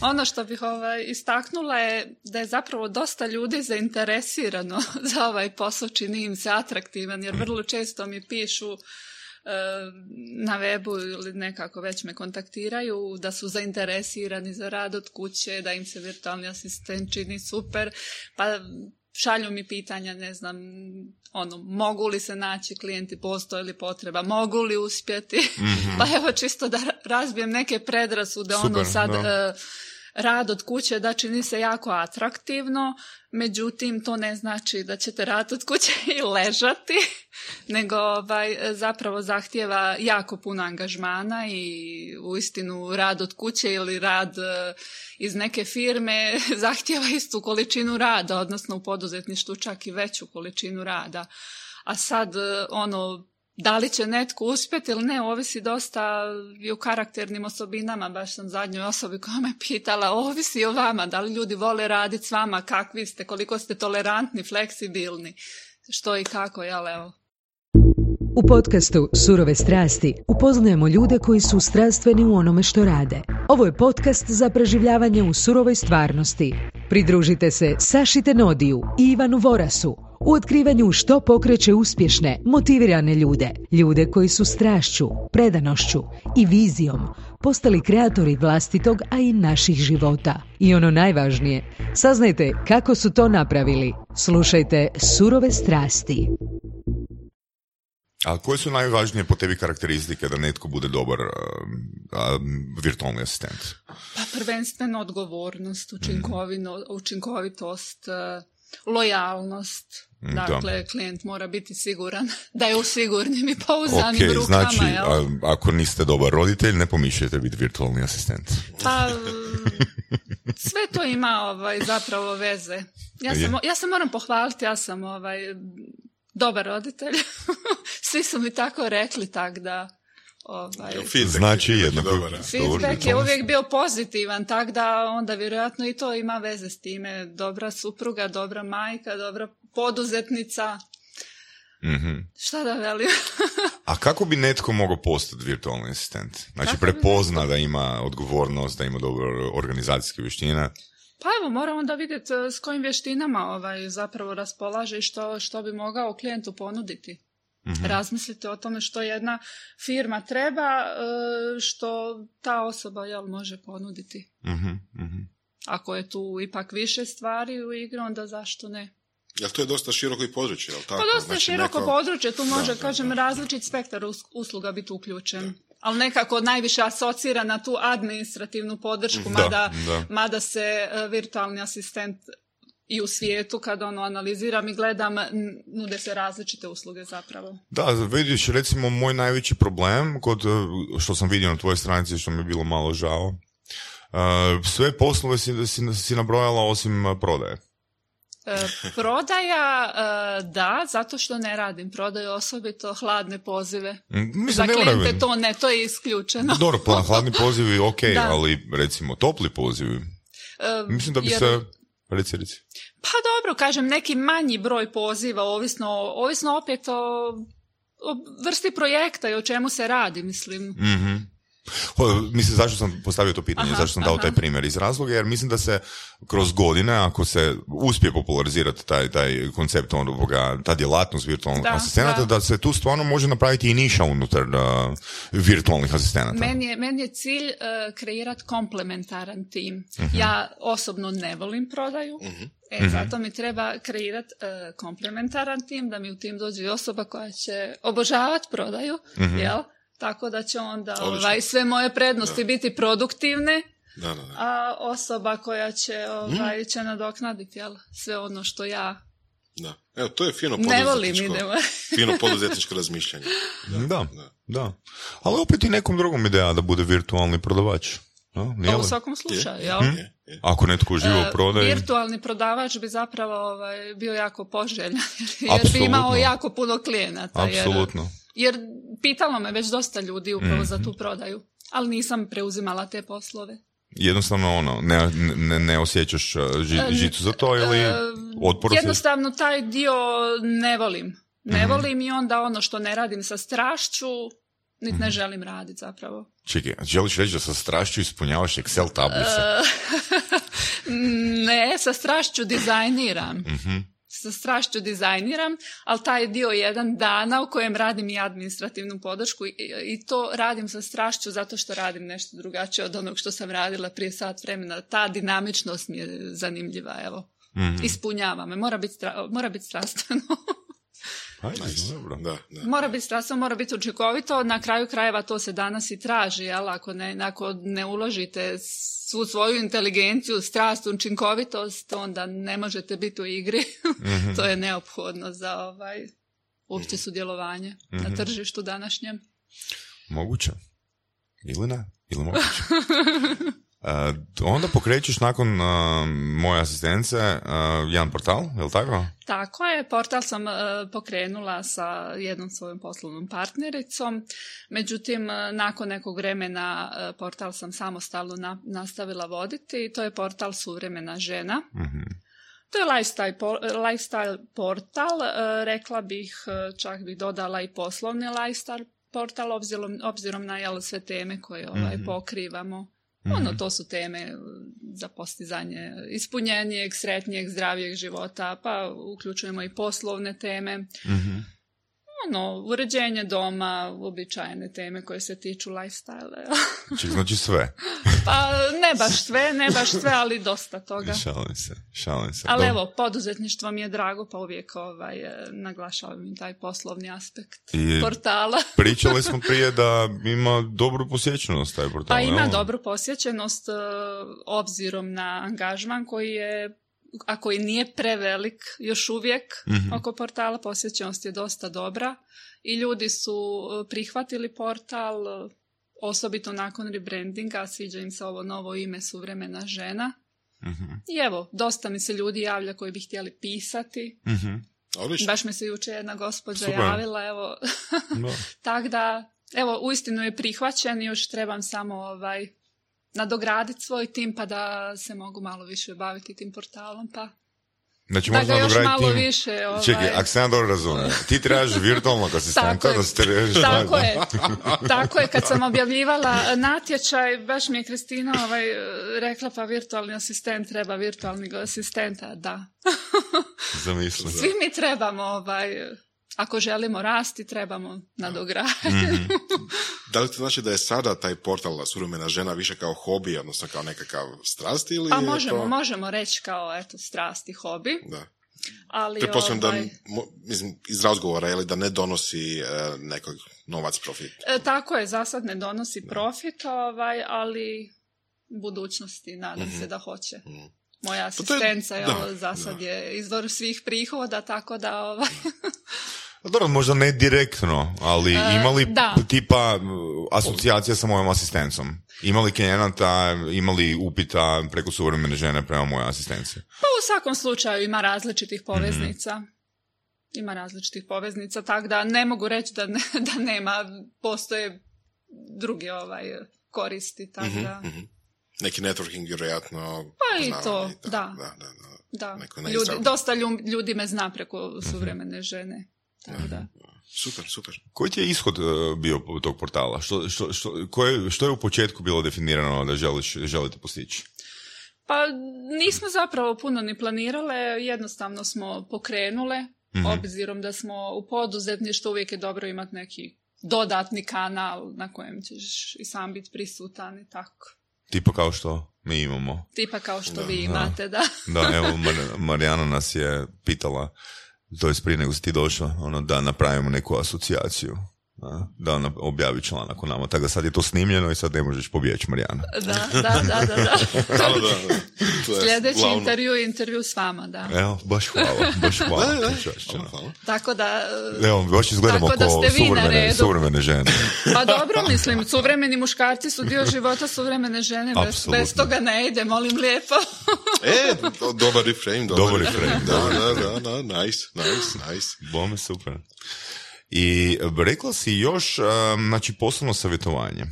S4: Ono što bih ovaj, istaknula je da je zapravo dosta ljudi zainteresirano <laughs> za ovaj posao, čini im se atraktivan, jer vrlo često mi pišu na webu ili nekako već me kontaktiraju da su zainteresirani za rad od kuće, da im se virtualni asistent čini super, pa šalju mi pitanja, ne znam, ono, mogu li se naći klijenti, postoji li potreba, mogu li uspjeti, <laughs> pa evo čisto da ra- razbijem neke predrasude, ono
S2: Super,
S4: sad
S2: da.
S4: e, rad od kuće da čini se jako atraktivno, međutim to ne znači da ćete rad od kuće <laughs> i ležati, nego ovaj, zapravo zahtjeva jako puno angažmana i uistinu rad od kuće ili rad e, iz neke firme <laughs> zahtjeva istu količinu rada, odnosno u poduzetništvu čak i veću količinu rada. A sad, e, ono, da li će netko uspjeti ili ne, ovisi dosta i o karakternim osobinama, baš sam zadnjoj osobi koja me pitala, ovisi o vama, da li ljudi vole raditi s vama, kakvi ste, koliko ste tolerantni, fleksibilni, što i kako, jel, evo.
S1: U podcastu Surove strasti upoznajemo ljude koji su strastveni u onome što rade. Ovo je podcast za preživljavanje u surovoj stvarnosti. Pridružite se Saši Tenodiju i Ivanu Vorasu u otkrivanju što pokreće uspješne, motivirane ljude. Ljude koji su strašću, predanošću i vizijom postali kreatori vlastitog, a i naših života. I ono najvažnije, saznajte kako su to napravili. Slušajte Surove strasti.
S2: A koje su najvažnije po tebi karakteristike da netko bude dobar uh, a, virtualni asistent?
S4: Pa prvenstveno odgovornost, učinkovitost, e, lojalnost.
S2: Mm, da.
S4: Dakle, klijent mora biti siguran <laughs> da je u sigurnim i pouzdanim
S2: Ok,
S4: rukama.
S2: znači, a, ako niste dobar roditelj, ne pomišljajte biti virtualni asistent.
S4: Pa, sve to ima ovaj, zapravo veze. Ja, sam, ja se moram pohvaliti, ja sam ovaj, dobar roditelj. <laughs> Svi su mi tako rekli, tak da Ovaj,
S3: Feedback
S2: Znači
S3: je
S2: jednako.
S4: Feedback
S2: Dobro,
S4: je
S2: to-
S4: uvijek bio pozitivan, tako da onda vjerojatno i to ima veze s time. Dobra supruga, dobra majka, dobra poduzetnica.
S2: Mhm.
S4: Šta da velim? <laughs>
S2: A kako bi netko mogao postati virtualni asistent? Znači
S4: Kako bi
S2: prepozna da ima odgovornost, da ima dobre organizacijske vještine.
S4: Pa evo, moramo onda vidjeti e, s kojim vještinama ovaj, zapravo raspolaže i što, što bi mogao klijentu ponuditi.
S2: Mhm.
S4: Razmislite o tome što jedna firma treba, e, što ta osoba jel, može ponuditi.
S2: Mhm, mhm.
S4: Ako je tu ipak više stvari u igri, onda zašto ne?
S3: Jel to je dosta široko i područje, jel tako?
S4: Pa dosta
S3: Znači,
S4: široko
S3: neko-
S4: područje, tu može,
S3: da,
S4: kažem,
S3: da.
S4: različit spektar us- usluga biti uključen. Ali nekako najviše asocira na tu administrativnu podršku,
S2: Da,
S4: mada,
S2: da.
S4: mada se e, virtualni asistent i u svijetu kad ono analiziram i gledam, nude se različite usluge zapravo.
S2: Da, vidiš, recimo moj najveći problem, kod, uh, što sam vidio na tvojoj stranici, što mi je bilo malo žao, uh, sve poslove si, si, si nabrojala osim uh, prodaje.
S4: E, prodaja, e, da, zato što ne radim prodaju osobito hladne pozive.
S2: Mm, Mislim,
S4: Za
S2: ne
S4: klijente
S2: moram-
S4: to ne, to je isključeno. <laughs>
S2: Dobro, pa hladni pozivi, ok,
S4: Da.
S2: ali recimo topli pozivi.
S4: E,
S2: Mislim da bi
S4: jer-
S2: se... Reci, reci.
S4: Pa dobro, kažem, neki manji broj poziva, ovisno, ovisno opet o, o vrsti projekta i o čemu se radi, mislim.
S2: Mhm. Ho, Mislim, zašto sam postavio to pitanje,
S4: Aha,
S2: zašto sam dao
S4: aha.
S2: taj primjer iz razloga, jer mislim da se kroz godine, ako se uspije popularizirati taj, taj koncept onoga, ta djelatnost virtualnog
S4: Da,
S2: asistenata, da.
S4: da.
S2: se tu stvarno može napraviti i niša unutar uh, virtualnih asistenata.
S4: Meni je, meni je cilj uh, kreirati komplementaran tim.
S2: Mhm.
S4: Ja osobno ne volim prodaju, e, zato mi treba kreirati uh, komplementaran tim, da mi u tim dođe osoba koja će obožavati prodaju,
S2: Mhm.
S4: jel? Tako da će onda ovaj, sve moje prednosti biti produktivne,
S3: Da, da, da.
S4: a osoba koja će, ovaj, će nadoknaditi jel? sve ono što ja
S3: da. Evo, to je fino
S4: ne volim.
S3: poduzetničko, <laughs> fino poduzetničko razmišljanje.
S2: Da,
S3: Da.
S2: da. Ali opet i nekom drugom ideja da bude virtualni prodavač. Nije
S4: Pa u svakom slučaju, jel?
S3: Je, je.
S2: Ako netko uživa
S4: E,
S2: u prodaji.
S4: Virtualni prodavač bi zapravo ovaj, bio jako poželjan <laughs> jer bi
S2: Apsolutno.
S4: imao jako puno klijenata. Jer,
S2: Apsolutno.
S4: jer pitalo me već dosta ljudi upravo za
S2: Mhm.
S4: tu prodaju, ali nisam preuzimala te poslove.
S2: Jednostavno ono, ne, ne, ne osjećaš uh, ži- žicu za to ili
S4: E,
S2: otpor?
S4: Jednostavno taj dio ne volim. Ne
S2: Mhm.
S4: volim i onda ono što ne radim sa strašću, niti
S2: Mhm.
S4: ne želim raditi zapravo.
S2: Čekaj, želiš reći da sa strašću ispunjavaš Excel tablice?
S4: E, <laughs> ne, sa strašću dizajniram.
S2: Mhm.
S4: Sa strašću dizajniram, ali taj dio jedan dana u kojem radim i administrativnu podršku i, i to radim sa strašću zato što radim nešto drugačije od onog što sam radila prije sat vremena. Ta dinamičnost mi je zanimljiva, evo.
S2: Mhm.
S4: Ispunjava me, mora biti, stra- mora biti strastveno. <laughs>
S2: Ajde, dobro.
S3: Da, da.
S4: mora biti strastveno, mora biti učinkovito, na kraju krajeva to se danas i traži, jel? Ako ne, ako ne uložite svu svoju inteligenciju, strast, učinkovitost, onda ne možete biti u igri.
S2: Mhm. <laughs>
S4: to je neophodno za ovaj uopće sudjelovanje
S2: Mhm.
S4: na tržištu današnjem.
S2: Moguće. Ili ne? Ili moguće? <laughs> E, onda pokrećeš nakon uh, moje asistence uh, jedan portal, je li tako?
S4: Tako je, portal sam e, pokrenula sa jednom svojom poslovnom partnericom, međutim e, nakon nekog vremena e, portal sam samostalno na- nastavila voditi i to je portal Suvremena žena.
S2: Mhm.
S4: To je lifestyle, lifestyle portal, e, rekla bih, e, čak bih dodala i poslovni lifestyle portal obzirom, obzirom na jel, sve teme koje ovaj,
S2: Mhm.
S4: pokrivamo.
S2: Mhm.
S4: Ono, to su teme za postizanje ispunjenijeg, sretnijeg, zdravijeg života, pa uključujemo i poslovne teme.
S2: Mhm.
S4: Ono, uređenje doma, uobičajene teme koje se tiču lifestyle.
S2: Ček, znači sve. <laughs>
S4: pa ne baš sve, ne baš sve, ali dosta toga.
S2: Šalim se, šalim se.
S4: Ali evo, poduzetništvo mi je drago, pa uvijek ovaj, e, naglašavam i taj poslovni aspekt
S2: I-
S4: portala. <laughs>
S2: Pričali smo prije da ima dobru posjećenost taj portal.
S4: Pa ima
S2: jel?
S4: dobru posjećenost e, obzirom na angažman koji je, a koji nije prevelik još uvijek
S2: Mhm.
S4: oko portala, posjećenost je dosta dobra i ljudi su e, prihvatili portal, e, osobito nakon rebrandinga, sviđa im se ovo novo ime Suvremena žena.
S2: Mhm.
S4: I evo, dosta mi se ljudi javlja koji bi htjeli pisati.
S2: Mhm.
S3: Odlično.
S4: Baš mi se jučer jedna gospođa
S2: Super.
S4: javila, evo,
S2: Da. <laughs>
S4: tak da evo, uistinu je prihvaćen i još trebam samo ovaj, nadograditi svoj tim pa da se mogu malo više baviti tim portalom, pa
S2: Znači,
S4: da
S2: možda
S4: ga još malo
S2: tim-
S4: više... Ovaj...
S2: Čekaj, ako sam dobro ti trebaš virtualnog <laughs> asistenta da se reši
S4: Tako je, tako je, kad sam objavljivala natječaj, baš mi je Kristina ovaj, rekla pa virtualni asistent treba virtualnog asistenta, da. <laughs>
S2: Zamislim.
S4: Svi mi trebamo, ovaj, ako želimo rasti, trebamo nadograditi.
S2: Mhm. <laughs>
S3: Da li to znači da je sada taj portal suvremena žena više kao hobi, odnosno kao nekakav strast ili
S4: Pa
S3: je
S4: možemo,
S3: to...
S4: možemo reći kao, eto, strast i hobi,
S3: Da.
S4: ali
S3: Pretpostavljam da,
S4: ovaj,
S3: mo- mislim, iz razgovora, je li, da ne donosi e, nekog novac profit.
S4: e, tako je, za sad ne donosi profit, ovaj, ali u budućnosti nadam se da hoće. Moja
S3: Mhm. Pa to je-
S4: asistenca jel,
S3: da,
S4: za sad je izvor svih prihoda, tako da ovaj,
S2: Pa <laughs> Dobro, možda ne direktno, ali ima li
S4: da.
S2: tipa asocijacija sa mojom asistencom? Ima li klijenata, ima li upita preko suvremene žene prema mojoj asistenciji?
S4: Pa u svakom slučaju ima različitih
S2: Mhm.
S4: poveznica. Ima različitih poveznica, tako da ne mogu reći da, ne, <laughs> da nema, postoje drugi ovaj koristi, tako da,
S3: Mhm. Neki networking vjerojatno...
S4: Pa i to,
S3: tako.
S4: da.
S3: da, da, da.
S4: da.
S3: Neko
S4: Ljudi, dosta lju- ljudi me zna preko
S2: Mhm.
S4: suvremene žene. Tako da.
S3: Super, super.
S2: Koji ti je ishod e, bio tog portala? Što, što, što, koje, što je u početku bilo definirano da želiš, želite postići?
S4: Pa nismo zapravo puno ni planirale, jednostavno smo pokrenule,
S2: Mhm.
S4: obzirom da smo u poduzetništvu uvijek je dobro imati neki dodatni kanal na kojem ćeš i sam biti prisutan i tako.
S2: Tipa kao što mi imamo.
S4: Tipa kao što vi imate, da.
S2: Da, evo, <laughs> Mar- Marijana nas je pitala, to je prije nego si ti došla, ono, da napravimo neku asocijaciju. Da ona objavi članak o nama. Tako da sad je to snimljeno i sad ne možeš pobjeći, Marijana.
S4: Da, da, da, da. da. <laughs>
S3: Da, da, da. To je
S4: Sljedeći
S3: glavno.
S4: intervju je intervju s vama, da.
S2: Evo, baš hvala, baš hvala.
S3: Da, da,
S2: ti čovječe,
S3: hvala,
S2: no.
S3: hvala.
S4: Tako da,
S2: Evo, baš izgledamo
S4: Tako da
S2: kao
S4: ste vi na
S2: suvremene,
S4: redu.
S2: suvremene žene.
S4: pa dobro, mislim, suvremeni muškarci su dio života suvremene žene, bez, bez toga ne ide, molim lijepo.
S3: E, do- dobar reframe, dobar,
S2: Dobar reframe,
S3: Da, da, da, da, nice, nice, nice.
S2: Bome, super. I e, rekla si još, um, znači, poslovno savjetovanje.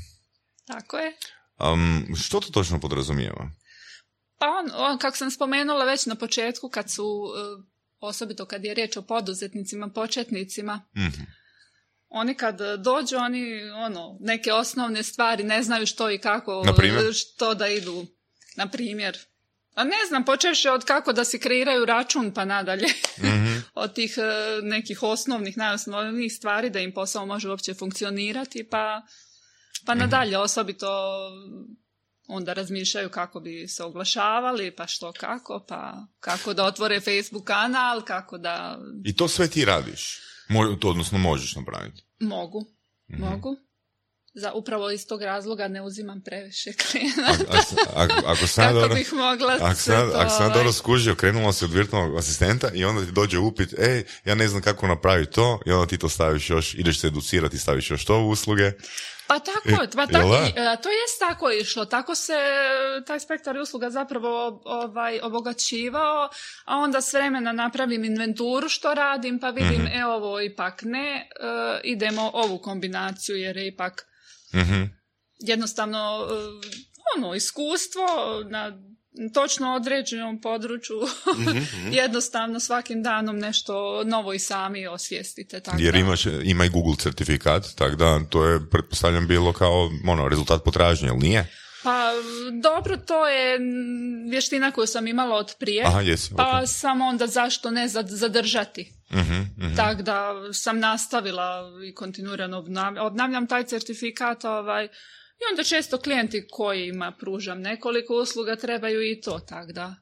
S4: Tako je.
S2: Um, što to točno podrazumijeva?
S4: Pa on, on, kako sam spomenula već na početku, kad su, e, osobito kad je riječ o poduzetnicima, početnicima,
S2: Mhm.
S4: oni kad dođu, oni ono, neke osnovne stvari ne znaju što i kako,
S2: Na primjer?
S4: e, što da idu. Na primjer, a ne znam, počeš od kako da si kreiraju račun pa nadalje.
S2: Mhm.
S4: Od tih e, nekih osnovnih, najosnovnijih stvari da im posao može uopće funkcionirati, pa, pa nadalje osobito onda razmišljaju kako bi se oglašavali, pa što kako, pa kako da otvore Facebook kanal, kako da
S2: I to sve ti radiš? Mo- to, odnosno možeš napraviti.
S4: mogu,
S2: Mhm.
S4: mogu. Za, upravo iz tog razloga ne uzimam previše klijenata.
S2: ako sam
S4: kako
S2: dobro,
S4: bih mogla
S2: ako sam,
S4: to,
S2: ako sam
S4: ovaj,
S2: dobro skužio, krenula si od virtualnog asistenta i onda ti dođe upit, ej, ja ne znam kako napraviti to, i onda ti to staviš još, ideš se educirati, staviš još to u usluge.
S4: Pa tako,
S2: E,
S4: pa tako, to jest tako išlo. Tako se e, taj spektar usluga zapravo ovaj, obogaćivao, a onda s vremena napravim inventuru što radim, pa vidim,
S2: Mhm.
S4: e ovo ipak ne, e, idemo ovu kombinaciju jer je ipak
S2: Mhm.
S4: jednostavno e, ono, iskustvo na točno određenom području
S2: Mhm, <laughs>
S4: jednostavno svakim danom nešto novo i sami osvijestite. Tako
S2: Jer imaš, ima i Google certifikat, tako da to je, pretpostavljam, bilo kao ono, rezultat potražnje, jel nije?
S4: Pa dobro, to je vještina koju sam imala od prije.
S2: Aha, jesi,
S4: Pa
S2: ok.
S4: samo onda zašto ne za- zadržati.
S2: Mhm, mhm.
S4: Tako da sam nastavila i kontinuirano obnav- obnavljam taj certifikat ovaj, i onda često klijenti kojima pružam nekoliko usluga trebaju i to, tako da.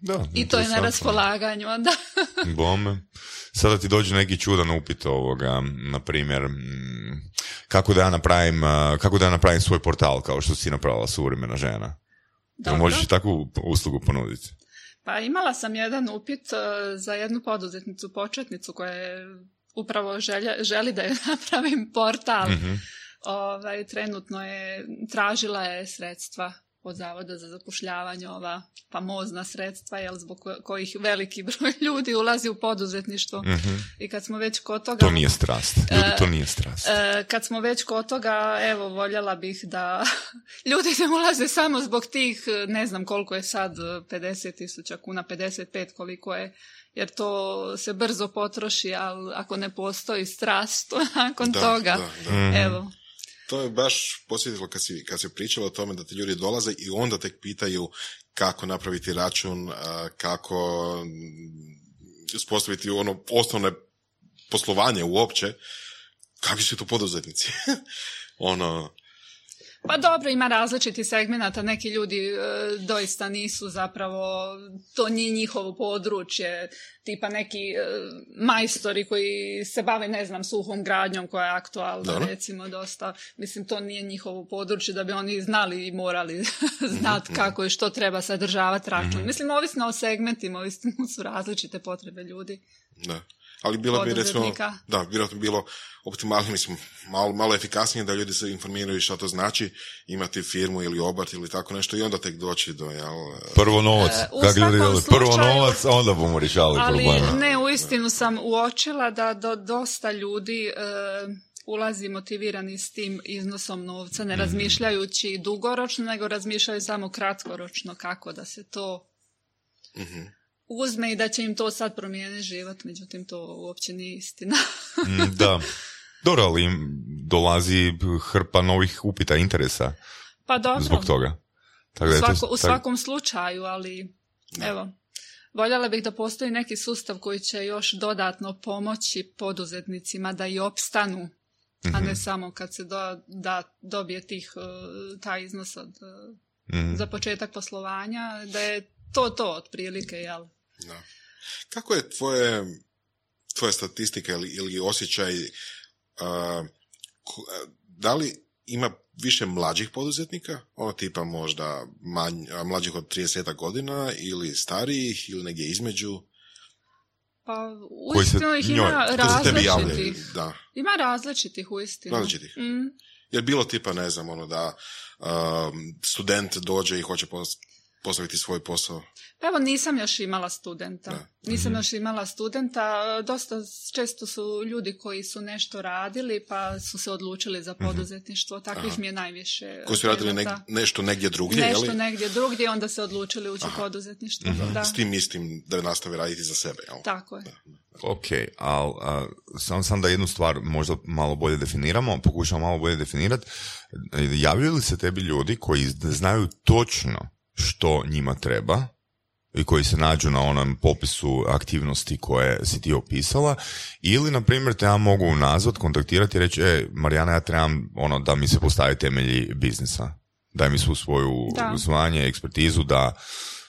S2: Da,
S4: I to je na raspolaganju onda. <laughs>
S2: Bome. Sada ti dođe neki čudan upit ovoga, na primjer, mm, kako da ja napravim, kako da ja napravim svoj portal kao što si napravila suvremena žena. Jel
S4: Dobro.
S2: možeš i takvu uslugu ponuditi?
S4: Pa imala sam jedan upit e, za jednu poduzetnicu, početnicu koja je upravo želja, želi da je <laughs> napravim portal.
S2: Mhm.
S4: Ovaj, trenutno je, tražila je sredstva od Zavoda za zapošljavanje ova famozna sredstva, jel, zbog kojih veliki broj <laughs> ljudi ulazi u poduzetništvo.
S2: Mhm.
S4: I kad smo već kod toga...
S2: To nije strast. Ljudi, to nije strast.
S4: E, kad smo već kod toga, evo, voljela bih da <laughs> ljudi ne ulaze samo zbog tih, ne znam koliko je sad, 50 tisuća kuna, 55 koliko je, jer to se brzo potroši, ali ako ne postoji strast <laughs> nakon
S3: Da,
S4: toga,
S3: da, da.
S4: evo,
S3: To je baš posjetilo kad si, kad si pričala o tome da ti ljudi dolaze i onda tek pitaju kako napraviti račun, kako uspostaviti ono osnovne poslovanje uopće. Kakvi su to poduzetnici? <laughs> ono,
S4: Pa dobro, ima različitih segmenata. Neki ljudi e, doista nisu zapravo, to nije njihovo područje, tipa neki e, majstori koji se bave, ne znam, suhom gradnjom koja je aktualna,
S3: Dobro.
S4: recimo, dosta. Mislim, to nije njihovo područje da bi oni znali i morali <laughs> znati kako i što treba sadržavati račun. Mislim, ovisno o segmentima, ovisno su različite potrebe ljudi.
S3: da. Ali bilo bi recimo, da, vjerojatno bi bilo optimalnije, mislim, malo, malo efikasnije da ljudi se informiraju šta to znači imati firmu ili obrt ili tako nešto i onda tek doći do, jel,
S2: Prvo novac.
S4: E, u
S2: Kako ljudi
S4: svakom
S2: vele, prvo
S4: slučaju-
S2: novac, a onda bomo rješavali
S4: Ali
S2: probleme.
S4: ne, uistinu sam uočila da do, dosta ljudi e, ulazi motivirani s tim iznosom novca,
S2: Mhm.
S4: ne razmišljajući dugoročno, nego razmišljaju samo kratkoročno kako da se to
S3: Mhm.
S4: Uzme i da će im to sad promijeniti život, međutim to uopće nije istina.
S2: Mm, <laughs> Da. Dobro, ali im dolazi hrpa novih upita interesa
S4: pa dobro,
S2: zbog toga. Tako da
S4: u,
S2: je to-
S4: svako- u svakom slučaju, ali evo, voljela bih da postoji neki sustav koji će još dodatno pomoći poduzetnicima da i opstanu, a
S2: Mhm.
S4: ne samo kad se do, da dobije tih, uh, taj iznos od,
S2: Mhm.
S4: za početak poslovanja, da je to to otprilike, jel?
S3: Da. Kako je tvoje, tvoja statistika ili, ili osjećaj, a, da li ima više mlađih poduzetnika, ono tipa možda manj, a, mlađih od 30 godina ili starijih ili negdje između?
S4: Pa
S2: Koji se
S4: uistinu ih
S2: njoj-
S4: ima
S3: javljaju?
S4: različitih.
S3: Da.
S4: Ima različitih uistinu.
S3: Različitih.
S4: Mm.
S3: Je bilo tipa, ne znam, ono da um, student dođe i hoće postaviti svoj posao?
S4: Pa Evo nisam još imala studenta.
S3: Da.
S4: Nisam još imala studenta. Dosta često su ljudi koji su nešto radili pa su se odlučili za poduzetništvo. Takvih mi je najviše.
S3: Koji su radili neg- nešto negdje drugdje,
S4: Nešto
S3: jeli?
S4: negdje drugdje, onda se odlučili ući u poduzetništvo. Da,
S3: S tim istim da nastave raditi za sebe, jel?
S4: tako je.
S2: Ok, ali samo sam da jednu stvar možda malo bolje definiramo, pokušamo malo bolje definirati. Javljaju li se tebi ljudi koji znaju točno što njima treba i koji se nađu na onom popisu aktivnosti koje si ti opisala ili, na primjer, te ja mogu nazvat, kontaktirati i reći, e, Marijana, ja trebam ono, da mi se postavi temelji biznisa. Daj mi svu svoju
S4: Da.
S2: zvanje, ekspertizu da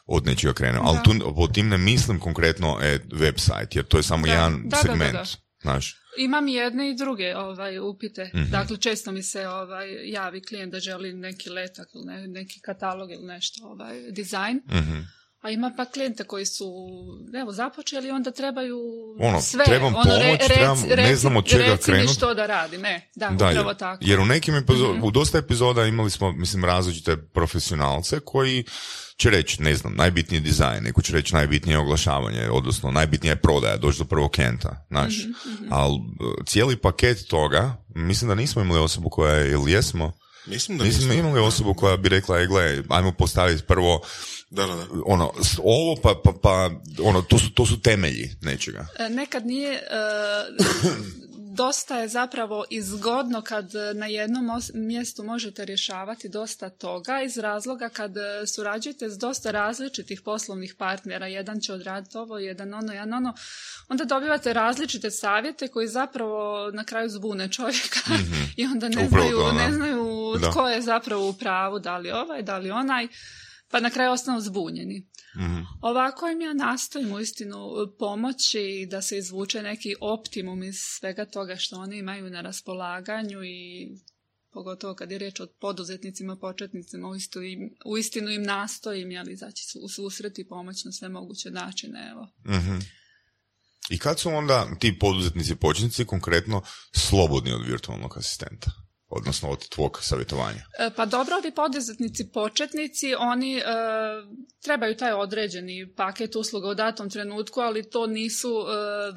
S2: od nečega krenem. Ali tu po tim ne mislim konkretno e, website, jer to je samo
S4: Da.
S2: jedan
S4: Da, da, da,
S2: segment.
S4: da.
S2: Znaš,
S4: Imam i jedne i druge ovaj, upite.
S2: Mhm.
S4: Dakle, često mi se ovaj, javi klijent da želi neki letak ili ne- neki katalog ili nešto, ovaj, dizajn.
S2: Mhm.
S4: A ima pa klijente koji su, evo, započeli i onda trebaju
S2: Ono,
S4: sve.
S2: trebam
S4: ono,
S2: pomoć, trebam- ne znam od čega
S4: reci mi što da radim, ne, da,
S2: Da,
S4: upravo
S2: jer,
S4: tako.
S2: jer u nekim epizo- u dosta epizoda imali smo, mislim, različite profesionalce koji će reći, ne znam, najbitniji dizajn, neko će reći najbitnije je oglašavanje, odnosno najbitnija je prodaja, doći do prvog kenta, znaš.
S4: Mhm,
S2: Ali cijeli paket toga, mislim da nismo imali osobu koja je, ili jesmo,
S3: Mislim da
S2: nismo. imali osobu koja bi rekla, e, gle, ajmo postaviti prvo
S3: Da, da, da.
S2: ono, ovo pa, pa, pa ono, to su, to su temelji nečega.
S4: E, Nekad nije, e, <coughs> dosta je zapravo izgodno kad na jednom mjestu možete rješavati dosta toga iz razloga kad e, surađujete s dosta različitih poslovnih partnera, jedan će odraditi ovo, jedan ono, jedan ono, onda dobivate različite savjete koji zapravo na kraju zbune čovjeka <laughs> i onda ne
S2: Upravo
S4: znaju,
S2: to,
S4: ne znaju
S2: Da.
S4: tko je zapravo u pravu, da li ovaj, da li onaj, pa na kraju ostanu zbunjeni.
S2: Mhm.
S4: Ovako im ja nastojim uistinu pomoći da se izvuče neki optimum iz svega toga što oni imaju na raspolaganju i pogotovo kad je riječ o poduzetnicima, početnicima, uistinu im, uistinu im nastojim jel, izaći su- u susret i pomoć na sve moguće načine. Evo.
S2: Mhm. I kad su onda ti poduzetnici početnici konkretno slobodni od virtualnog asistenta? Odnosno od tvog savjetovanja?
S4: E, pa dobro, ovi poduzetnici početnici, oni e, trebaju taj određeni paket usluga u datom trenutku, ali to nisu, e,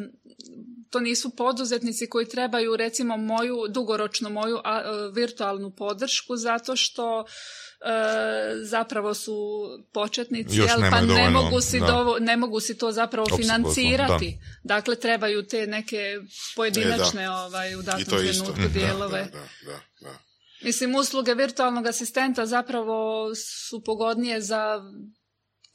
S4: to nisu poduzetnici koji trebaju recimo moju, dugoročno moju virtualnu podršku zato što zapravo su početnici, jel, pa ne mogu, si ne mogu si to zapravo financirati. Dakle, trebaju te neke pojedinačne ovaj, u datom trenutku mhm. dijelove. Mislim, usluge virtualnog asistenta zapravo su pogodnije za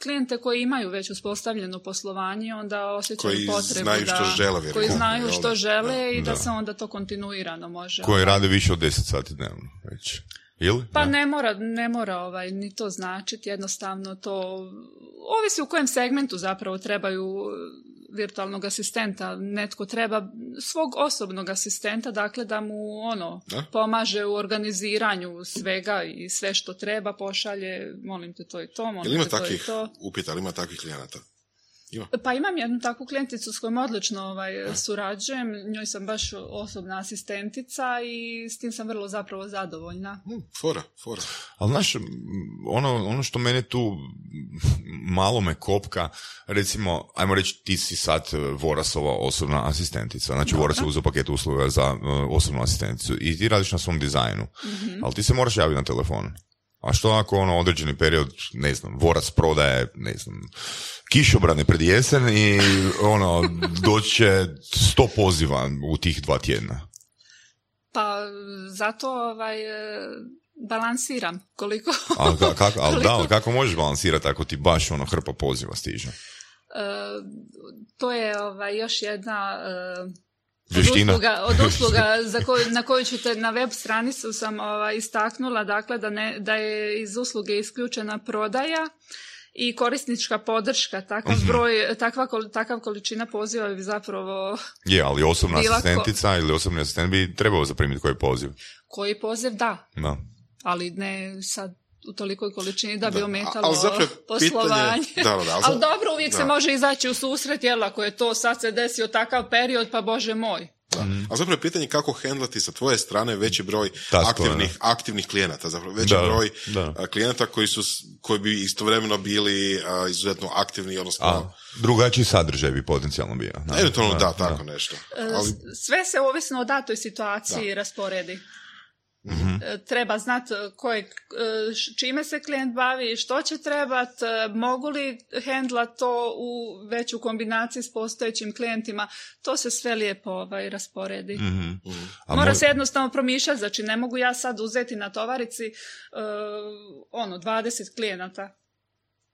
S4: klijente koji imaju već uspostavljeno poslovanje, onda osjećaju koji potrebu
S3: znaju
S4: da,
S3: što žele,
S4: koji znaju što žele i da. se onda to kontinuirano može.
S2: Koji rade više od 10 sati dnevno već. Ili?
S4: Pa ne mora, ne mora ovaj, ni to značiti, jednostavno to ovisi u kojem segmentu zapravo trebaju virtualnog asistenta. Netko treba svog osobnog asistenta, dakle da mu ono pomaže u organiziranju svega i sve što treba pošalje, molim te to i to, molim
S3: ima
S4: te
S3: to i
S4: to.
S3: upita, ali ima takvih klijenata?
S4: Pa imam jednu takvu klijenticu s kojom odlično ovaj, surađujem, njoj sam baš osobna asistentica i s tim sam vrlo zapravo zadovoljna.
S3: Hmm, fora, fora.
S2: Ali znaš, ono, ono što mene tu malo me kopka, recimo, ajmo reći ti si sad Vorasova osobna asistentica, znači Voras je uzeo paket usluga za uh, osobnu asistenticu i ti radiš na svom dizajnu, mm ali ti se moraš javiti na telefon. A što ako ono određeni period, ne znam, Vorac prodaje, ne znam, kišobrane pred jesen i ono, <laughs> doće sto poziva u tih dva tjedna.
S4: Pa zato ovaj, e, balansiram koliko...
S2: ali, kako, <laughs> ali da, ali kako možeš balansirati ako ti baš ono hrpa poziva stiže? E,
S4: to je ovaj, još jedna... E, od usluga, od usluga za koju, na koju ćete na web stranicu sam ovaj, istaknula dakle da, ne, da je iz usluge isključena prodaja i korisnička podrška, takav mhm. broj, takva, takav količina poziva bi zapravo...
S2: Je, ali osobna asistentica ili osobni asistent bi trebao zaprimiti koji poziv.
S4: Koji poziv, da.
S2: Da.
S4: Ali ne sad u tolikoj količini da bi ometalo ali poslovanje. da, da, ali, ali dobro, uvijek se može izaći u susret, jel, ako je to sad se desio takav period, pa bože moj.
S3: Da. Mm. A zapravo je pitanje kako hendlati sa tvoje strane veći broj aktivnih, aktivnih klijenata, zapravo veći broj da. klijenata koji, su, koji bi istovremeno bili izuzetno aktivni, odnosno... A,
S2: drugačiji sadržaj bi potencijalno bio.
S3: Eventualno da, tako nešto.
S4: E, ali... Sve se ovisno o datoj situaciji rasporedi. Mm-hmm. Treba znati e, čime se klijent bavi, što će trebat, mogu li hendla to u veću kombinaciji s postojećim klijentima. To se sve lijepo ovaj, rasporedi. mm Mora se jednostavno promišljati, znači ne mogu ja sad uzeti na tovarici uh, ono 20 klijenata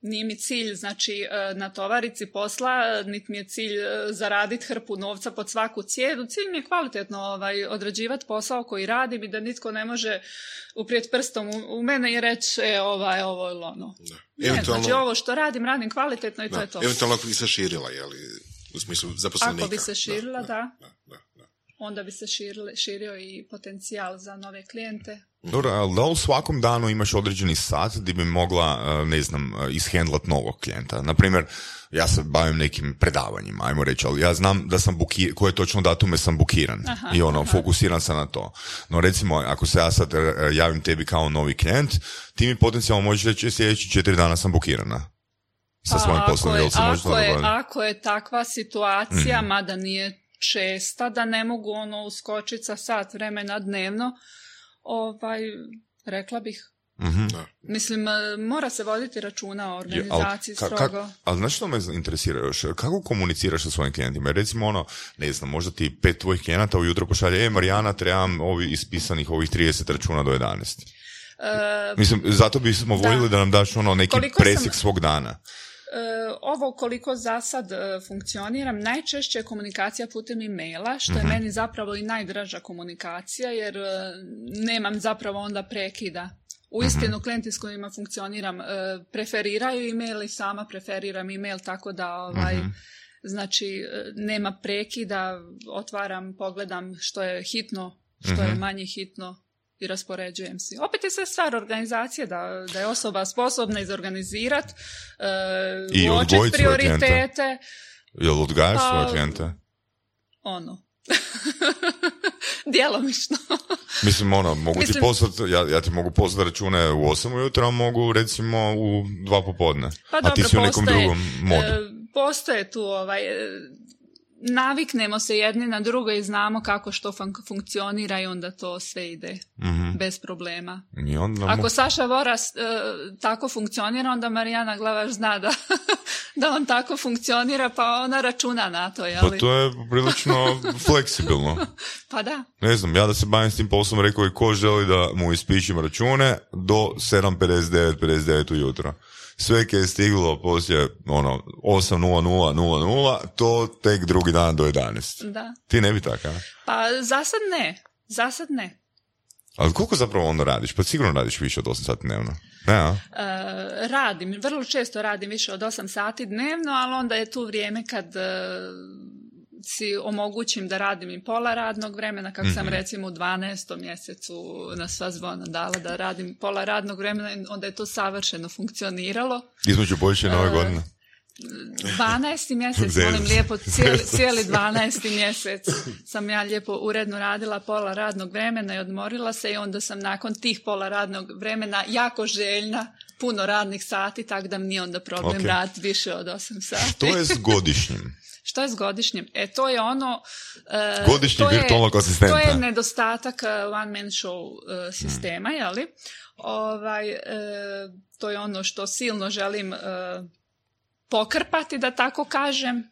S4: nije mi cilj znači e, na tovarici posla, niti mi je cilj e, zaraditi hrpu novca pod svaku cijenu. Cilj mi je kvalitetno ovaj, odrađivati posao koji radim i da nitko ne može uprijeti prstom u, mene i reći e, ovaj, ovo ili ono. Ne, znači ovo što radim, radim kvalitetno i to je to.
S3: Eventualno ako bi se širila, jeli, u smislu zaposlenika.
S4: Ako bi se širila, da. da. Onda bi se širio i potencijal za nove klijente.
S2: Dobro, ali da u svakom danu imaš određeni sat gdje bi mogla, e, ne znam, e, ishendlat novog klijenta? Naprimjer, ja se bavim nekim predavanjima, ajmo reći, ali ja znam da sam bukiran, koje točno datume sam bukiran i ono, fokusiran sam na to. No recimo, ako se ja sad e, javim tebi kao novi klijent, ti mi potencijalno možeš reći sljedeći četiri dana sam bukirana sa svojim
S4: pa, poslom. Ako, je, ako, je, takva situacija, mm mada nije česta, da ne mogu ono uskočiti sa sat vremena dnevno, ovaj, rekla bih.
S2: mm
S4: Mislim, e, mora se voditi računa o organizaciji ali, strogo.
S2: ali znaš što me interesira još? Kako komuniciraš sa svojim klijentima? Recimo ono, ne znam, možda ti pet tvojih klijenata ujutro pošalje, e Marijana, trebam ovi ispisanih ovih 30 računa do 11. Uh, Mislim, zato bismo voljeli da nam daš ono neki presjek svog dana.
S4: E, ovo koliko za sad e, funkcioniram, najčešće je komunikacija putem e-maila, što je mhm. meni zapravo i najdraža komunikacija, jer e, nemam zapravo onda prekida. U mhm. istinu klijenti s kojima funkcioniram preferiraju e-mail i sama preferiram e-mail, tako da ovaj, mhm. znači nema prekida, otvaram, pogledam što je hitno, što je manje hitno, i raspoređujem si. Opet je sve stvar organizacije, da, da je osoba sposobna izorganizirati, uh, uočiti prioritete.
S2: Jel odgajaš pa, svoje klijente?
S4: Ono, <laughs> Djelomično.
S2: Mislim, ono, mogu ti
S4: Mislim-
S2: poslati, ja, ja ti mogu poslati račune u 8 ujutro, a mogu recimo u 2 popodne.
S4: Pa
S2: a
S4: dobro,
S2: ti si u nekom
S4: postoje,
S2: drugom modu.
S4: e, postoje tu ovaj, e, naviknemo se jedni na drugo i znamo kako što fun- funkcionira i onda to sve ide
S2: Mhm.
S4: bez problema.
S2: I onda
S4: Ako
S2: mo-
S4: Saša Voras e, tako funkcionira, onda Marijana Glavaš zna da, <laughs> da on tako funkcionira, pa ona računa na to, jel?
S2: Pa to je prilično fleksibilno. <laughs>
S4: Pa da.
S2: Ne znam, ja da se bavim s tim poslom rekao je ko želi da mu ispišem račune do 7.59, 59 ujutro. Sve je stiglo poslije ono, 8.00.00, to tek drugi dan do 11.
S4: Da.
S2: Ti ne bi tako, a?
S4: Pa za sad ne. Za sad ne.
S2: Ali koliko zapravo onda radiš? Pa sigurno radiš više od 8 sati dnevno. Ne?
S4: E, radim, vrlo često radim više od 8 sati dnevno, ali onda je tu vrijeme kad e, si omogućim da radim i pola radnog vremena, kako sam recimo u 12. mjesecu na sva zvona dala da radim pola radnog vremena, onda je to savršeno funkcioniralo.
S2: Između i Nove
S4: E,
S2: godine.
S4: 12. mjesec, molim lijepo, cijeli, cijeli 12. mjesec sam ja lijepo uredno radila pola radnog vremena i odmorila se i onda sam nakon tih pola radnog vremena jako željna, puno radnih sati, tako da mi nije onda problem
S2: Ok.
S4: raditi više od 8 sati.
S2: To je s <laughs> godišnjim.
S4: Što je s godišnjim? E, to je ono... e,
S2: Godišnji virtualnog asistenta.
S4: To je nedostatak e, one man show e, sistema,
S2: Hmm.
S4: jeli? Ovaj, e, to je ono što silno želim pokrpati, da tako kažem,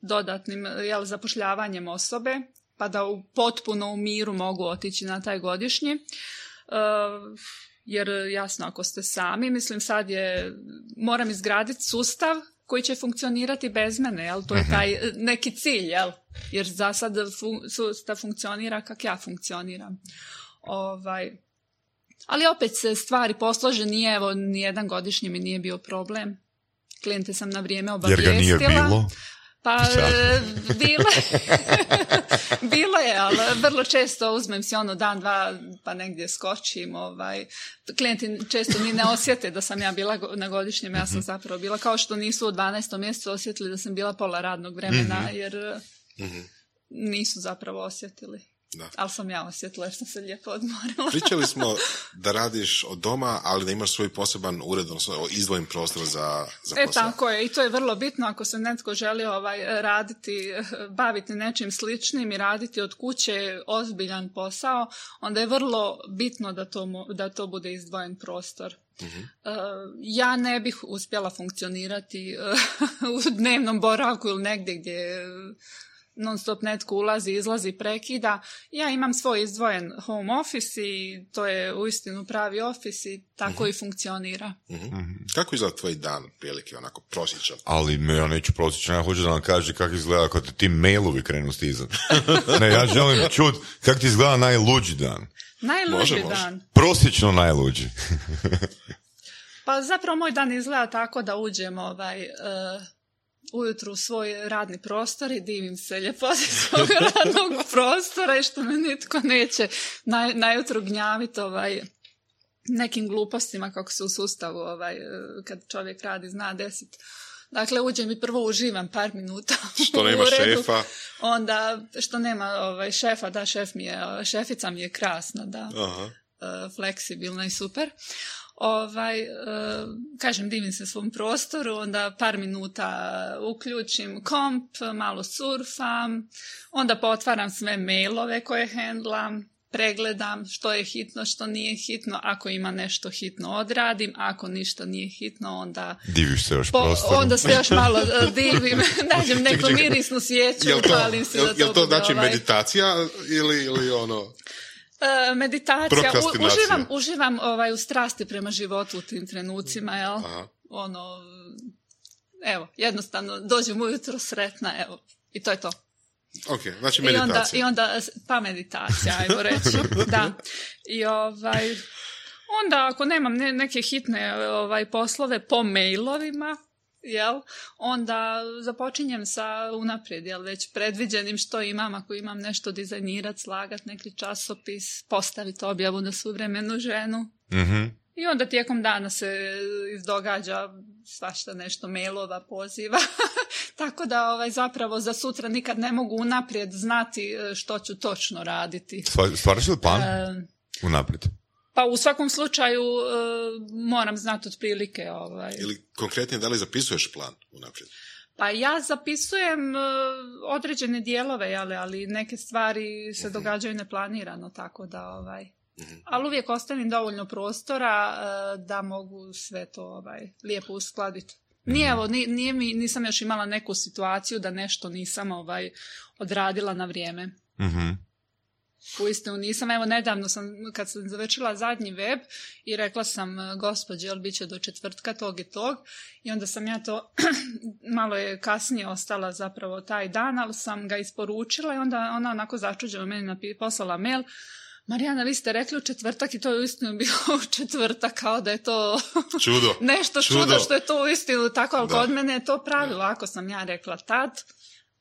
S4: dodatnim jel, zapošljavanjem osobe, pa da u, potpuno u miru mogu otići na taj godišnji. E, jer jasno ako ste sami, mislim sad je, moram izgraditi sustav koji će funkcionirati bez mene, jel? To je taj e, neki cilj, jel? Jer za sad fu- sustav funkcionira kak ja funkcioniram. Ovaj, ali opet se stvari poslože, nije, evo, nijedan godišnji mi nije bio problem. Klijente sam na vrijeme
S2: Jer
S4: obavijestila.
S2: ga nije bilo.
S4: Pa <laughs> e, bilo, <laughs> bilo je, ali vrlo često uzmem si ono dan, dva, pa negdje skočim. Ovaj. Klijenti često ni ne osjete da sam ja bila na godišnjem, ja
S2: Mhm.
S4: sam zapravo bila kao što nisu u 12. mjesecu osjetili da sam bila pola radnog vremena,
S2: Mhm.
S4: jer e, nisu zapravo osjetili.
S3: Da.
S4: Ali sam ja osjetila sam se lijepo odmorila.
S3: Pričali smo <laughs> da radiš od doma, ali da imaš svoj poseban ured, odnosno izdvojen prostor za, za
S4: E
S3: posao.
S4: tako je i to je vrlo bitno ako se netko želi ovaj raditi, <laughs> baviti nečim sličnim i raditi od kuće ozbiljan posao, onda je vrlo bitno da to, da to bude izdvojen prostor. Eh, ja ne bih uspjela funkcionirati <laughs> u dnevnom boravku ili negdje gdje non stop netko ulazi, izlazi, prekida. Ja imam svoj izdvojen home office i to je uistinu pravi office i tako i funkcionira.
S3: Mhm. Kako izgleda tvoj dan, prilike, onako prosječan?
S2: Ali me ja neću prosječno, ja hoću da vam kaže kako izgleda kad ti mailovi krenu stizati. <laughs> ne, ja želim čut kako ti izgleda najluđi dan.
S4: Najluđi
S3: Može, može.
S4: dan.
S2: Prosječno najluđi.
S4: Pa zapravo moj dan izgleda tako da uđem ovaj, e, ujutru u svoj radni prostor i divim se ljepoti <laughs> svog radnog prostora i što me nitko neće naj, najutro gnjaviti ovaj, nekim glupostima kako se u sustavu ovaj, e, kad čovjek radi zna desit. Dakle, uđem i prvo uživam par minuta <laughs>
S3: Što nema
S4: uredu.
S3: šefa.
S4: Onda, što nema ovaj, šefa, da, šef mi je, šefica mi je krasna, da
S3: Aha.
S4: e, fleksibilna i super. Ovaj, e, kažem, divim se svom prostoru, onda par minuta uključim komp, malo surfam, onda potvaram sve mailove koje hendlam, pregledam što je hitno, što nije hitno, ako ima nešto hitno odradim, ako ništa nije hitno, onda
S2: Diviš se još
S4: po,
S2: prostoru.
S4: onda se još malo e, <laughs> divim, <laughs> nađem neku mirisnu
S3: to,
S4: upalim
S3: jel,
S4: da to
S3: jel to znači
S4: ovaj-
S3: meditacija ili, ili ono...
S4: E, meditacija, u- uživam, uživam ovaj, u strasti prema životu u tim trenucima, jel?
S3: Aha.
S4: Ono, evo, jednostavno dođem ujutro sretna, evo, i to je to.
S3: Ok, znači
S4: I onda,
S3: meditacija.
S4: I onda, pa meditacija, ajmo reći, <laughs> da. I ovaj, onda ako nemam ne- neke hitne ovaj, poslove po mailovima, jel, onda započinjem sa unaprijed, jel, već predviđenim što imam, ako imam nešto dizajnirat, slagat neki časopis, postaviti objavu na suvremenu ženu,
S2: Mhm.
S4: I onda tijekom dana se izdogađa svašta nešto mailova, poziva. <laughs> Tako da ovaj, zapravo za sutra nikad ne mogu unaprijed znati e, što ću točno raditi.
S2: Stvaraš li plan e, unaprijed?
S4: Pa u svakom slučaju e, moram znati otprilike. Ovaj.
S3: Ili konkretnije da li zapisuješ plan unaprijed?
S4: Pa ja zapisujem određene dijelove, ali, ali neke stvari se mhm. događaju neplanirano, tako da ovaj, Mhm. Ali uvijek ostavim dovoljno prostora uh, da mogu sve to ovaj, lijepo uskladiti. Nije, mhm. evo, nije, mi, nisam još imala neku situaciju da nešto nisam ovaj, odradila na vrijeme. Mm-hmm. Uistinu nisam, evo nedavno sam, kad sam završila zadnji web i rekla sam e, gospođi, jel bit će do četvrtka tog i tog i onda sam ja to, <clears throat> malo je kasnije ostala zapravo taj dan, ali sam ga isporučila i onda ona onako začuđeno meni poslala mail, Marijana, vi ste rekli u četvrtak i to je uistinu bilo <laughs> u četvrtak, kao da je to <laughs>
S3: čudo.
S4: nešto čudo. što je to uistinu tako, ali kod mene je to pravilo. Ako sam ja rekla tad,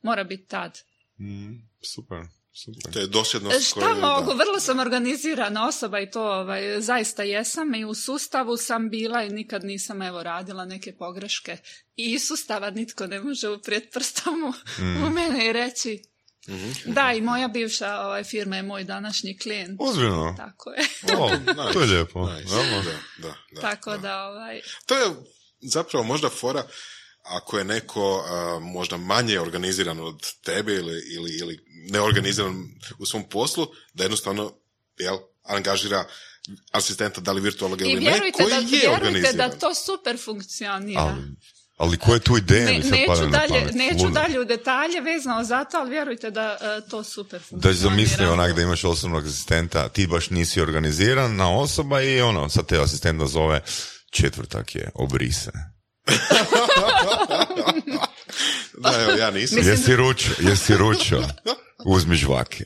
S4: mora biti tad.
S2: Mm, super. Super.
S3: To je dosljednost
S4: Šta mogu, vrlo sam organizirana osoba i to ovaj, zaista jesam i u sustavu sam bila i nikad nisam evo radila neke pogreške. I iz sustava nitko ne može uprijeti prstom u, mm. u mene i reći Mm-hmm. Da, i moja bivša ovaj, firma je moj današnji klijent.
S2: Ozbiljno?
S4: Tako je.
S2: Oh, <laughs> To je lijepo.
S3: Nice. Da, da, da,
S4: Tako da, ovaj...
S3: To je zapravo možda fora ako je neko možda manje organiziran od tebe ili, ili, ili neorganiziran u svom poslu, da jednostavno jel, angažira asistenta da li virtualnog ili ne, koji
S4: da,
S3: je
S4: vjerujte da to super funkcionira.
S2: Ali koja je tu ideja? Ne,
S4: neću, dalje, neću dalje u detalje vezano za to, ali vjerujte da uh, to super funkcionira.
S2: Da zamisli onak da imaš osobnog asistenta, ti baš nisi organizirana osoba i ono, sad te asistenta zove četvrtak je, obrise. <laughs>
S3: da, evo, ja nisam.
S2: Jesi ručo, jesi ručo. uzmi žvake.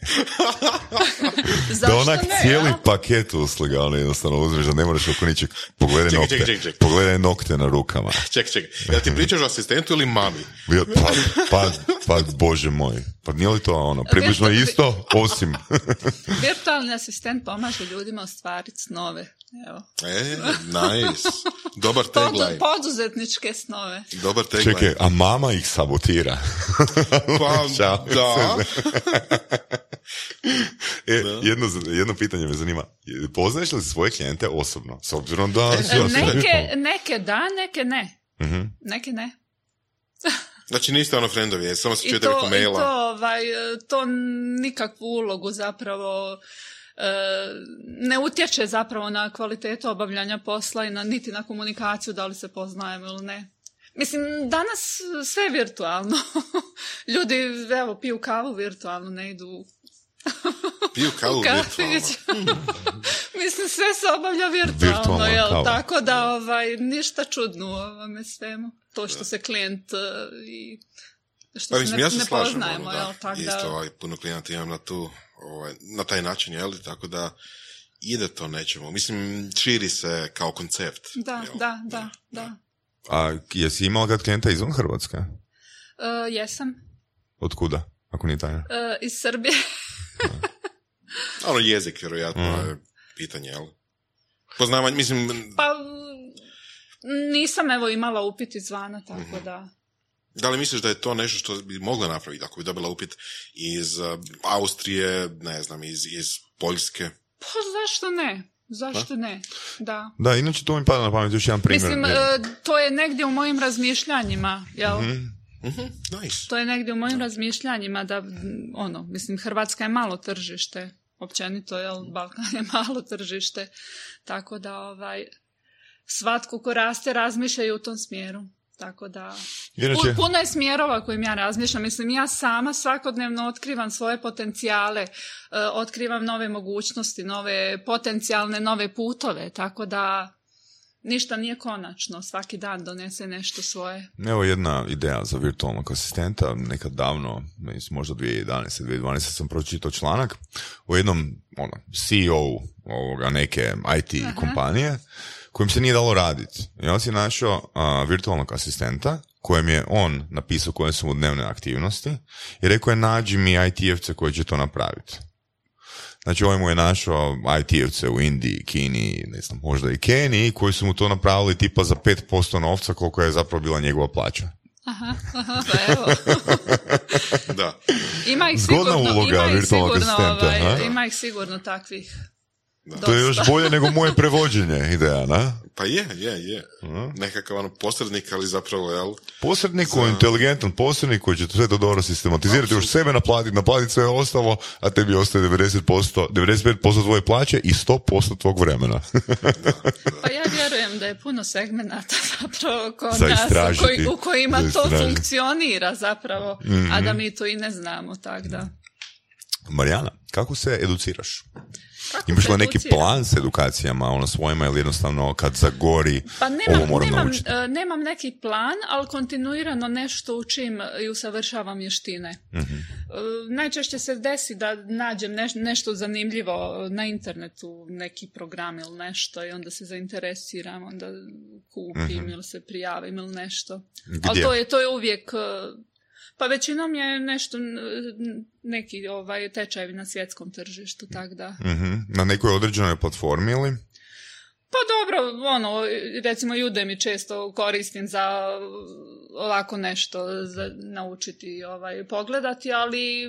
S2: <laughs> da onak cijeli paket usluga, ono jednostavno uzmeš da ne moraš oko ničeg. Pogledaj nokte. Ček, ček, ček. Pogledaj nokte na rukama.
S3: Ček, ček. Ja ti pričaš o asistentu ili mami?
S2: Pa, pa, pa, bože moj. Pa nije li to ono, približno isto, osim.
S4: Virtualni asistent pomaže ljudima ostvariti snove. Evo.
S3: E, nice. Dobar tagline.
S4: Poduzetničke snove.
S3: Dobar tagline.
S2: Čekaj, a mama ih sabotira. <laughs>
S3: Pa, <laughs> da.
S2: e, jedno, jedno pitanje me zanima. Poznaješ li svoje klijente osobno? S obzirom da...
S4: E, neke, neke da, neke ne. uh Neke ne.
S3: Znači niste ono friendovi, samo se čujete preko maila.
S4: I to, ovaj, to nikakvu ulogu zapravo e, ne utječe zapravo na kvalitetu obavljanja posla i na, niti na komunikaciju da li se poznajemo ili ne. Mislim, danas sve virtualno. <laughs> Ljudi, evo, piju kavu virtualno, ne idu <laughs>
S3: Piju kavu <laughs> virtualno.
S4: Mislim, sve se obavlja virtualno, jel? Tako da, ovaj, ništa čudno u ovome svemu. To što se klijent uh, i što pa, se ne, ja se ne slažem, poznajemo, ono, jel?
S3: Tako Isto, ovaj, puno klijenta imam na tu, ovaj, na taj način, jel? Tako da ide to nećemo. Mislim, širi se kao koncept.
S4: Da, da, da, da.
S2: A jesi imala kad klijenta izvan Hrvatske? Uh,
S4: jesam.
S2: Od kuda, ako nije tajna? Uh,
S4: iz Srbije.
S3: ono jezik, vjerojatno, mm. je pitanje, jel? Poznavanje, mislim...
S4: Pa, nisam evo imala upit izvana, tako mm da...
S3: Da li misliš da je to nešto što bi mogla napraviti ako bi dobila upit iz uh, Austrije, ne znam, iz, iz Poljske?
S4: Pa zašto ne? Zašto ne? Da.
S2: Da, inače to mi pada na pamet još jedan primjer.
S4: Mislim, uh, to je negdje u mojim razmišljanjima, jel?
S3: mm Mhm, nice.
S4: To je negdje u mojim razmišljanjima da, ono, mislim, Hrvatska je malo tržište, općenito, jel, Balkan je <laughs> malo tržište, tako da, ovaj, svatko ko raste razmišlja i u tom smjeru. Tako da, Inače... puno je smjerova kojim ja razmišljam. Mislim, ja sama svakodnevno otkrivam svoje potencijale, uh, otkrivam nove mogućnosti, nove potencijalne, nove putove, tako da ništa nije konačno, svaki dan donese nešto svoje.
S2: Evo jedna ideja za virtualnog asistenta, nekad davno, možda 2011. 2012. sam pročitao članak u jednom ono, CEO ovoga, neke IT kompanije kojim se nije dalo raditi. I on si našao virtualnog asistenta kojem je on napisao koje su mu dnevne aktivnosti i rekao je nađi mi IT-evce koji će to napraviti. Znači ovaj mu je našao IT-evce u Indiji, Kini, ne znam, možda i Keniji, koji su mu to napravili tipa za 5% novca koliko je zapravo bila njegova plaća.
S4: Aha, aha, pa evo. <laughs>
S3: Da.
S4: Ima ih
S2: Zgodna
S4: sigurno,
S2: uloga
S4: ima ih
S2: virtualnog
S4: sigurno, ovaj, ima ih sigurno takvih.
S2: To je još bolje nego moje prevođenje ideja, na?
S3: Pa je, je, je. Nekakav ono posrednik, ali zapravo, jel?
S2: Posrednik koji je inteligentan posrednik koji će to sve to dobro sistematizirati, još sebe naplatiti, naplatiti sve ostalo, a tebi ostaje 90%, 95% tvoje plaće i 100% tvog vremena. <laughs>
S4: Pa ja vjerujem da je puno segmenata <laughs> zapravo kod
S2: Za
S4: nas u, u kojima
S2: Za
S4: to funkcionira zapravo, a
S2: Mhm.
S4: da mi to i ne znamo, tak da.
S2: Marijana, kako se educiraš?
S4: Kako
S2: Imaš li neki
S4: educira?
S2: plan s edukacijama, ono svojima ili jednostavno kad zagori,
S4: Pa
S2: ovo
S4: nemam,
S2: moram
S4: nemam,
S2: naučiti?
S4: e, nemam neki plan, ali kontinuirano nešto učim i usavršavam vještine.
S2: Mhm.
S4: E, Najčešće se desi da nađem neš- nešto zanimljivo na internetu, neki program ili nešto i onda se zainteresiram, onda kupim ili se prijavim ili nešto. Ali.
S2: Gdje?
S4: to je, to je uvijek... Pa većinom je nešto, neki ovaj, tečajevi na svjetskom tržištu, tako da...
S2: Mhm. Na nekoj određenoj platformi ili?
S4: Pa dobro, ono, recimo Udemy često koristim za ovako nešto za naučiti ovaj, pogledati, ali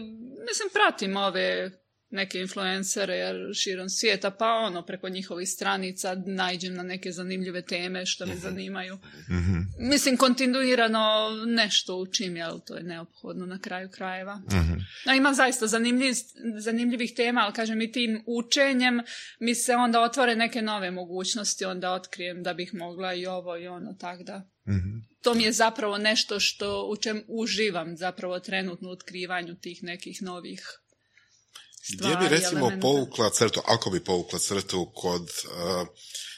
S4: mislim pratim ove neke influencere jer širom svijeta, pa ono preko njihovih stranica naiđem na neke zanimljive teme što me zanimaju.
S2: Mhm.
S4: Mislim, kontinuirano nešto učim, jel to je neophodno na kraju krajeva.
S2: Mhm.
S4: A ima zaista zanimljiv, zanimljivih tema, ali kažem i tim učenjem mi se onda otvore neke nove mogućnosti, onda otkrijem da bih mogla i ovo i ono, tak da.
S2: Mhm.
S4: To mi je zapravo nešto što u čem uživam zapravo trenutno u otkrivanju tih nekih novih stvari.
S3: Gdje bi recimo
S4: elemenata.
S3: povukla crtu, ako bi povukla crtu kod uh,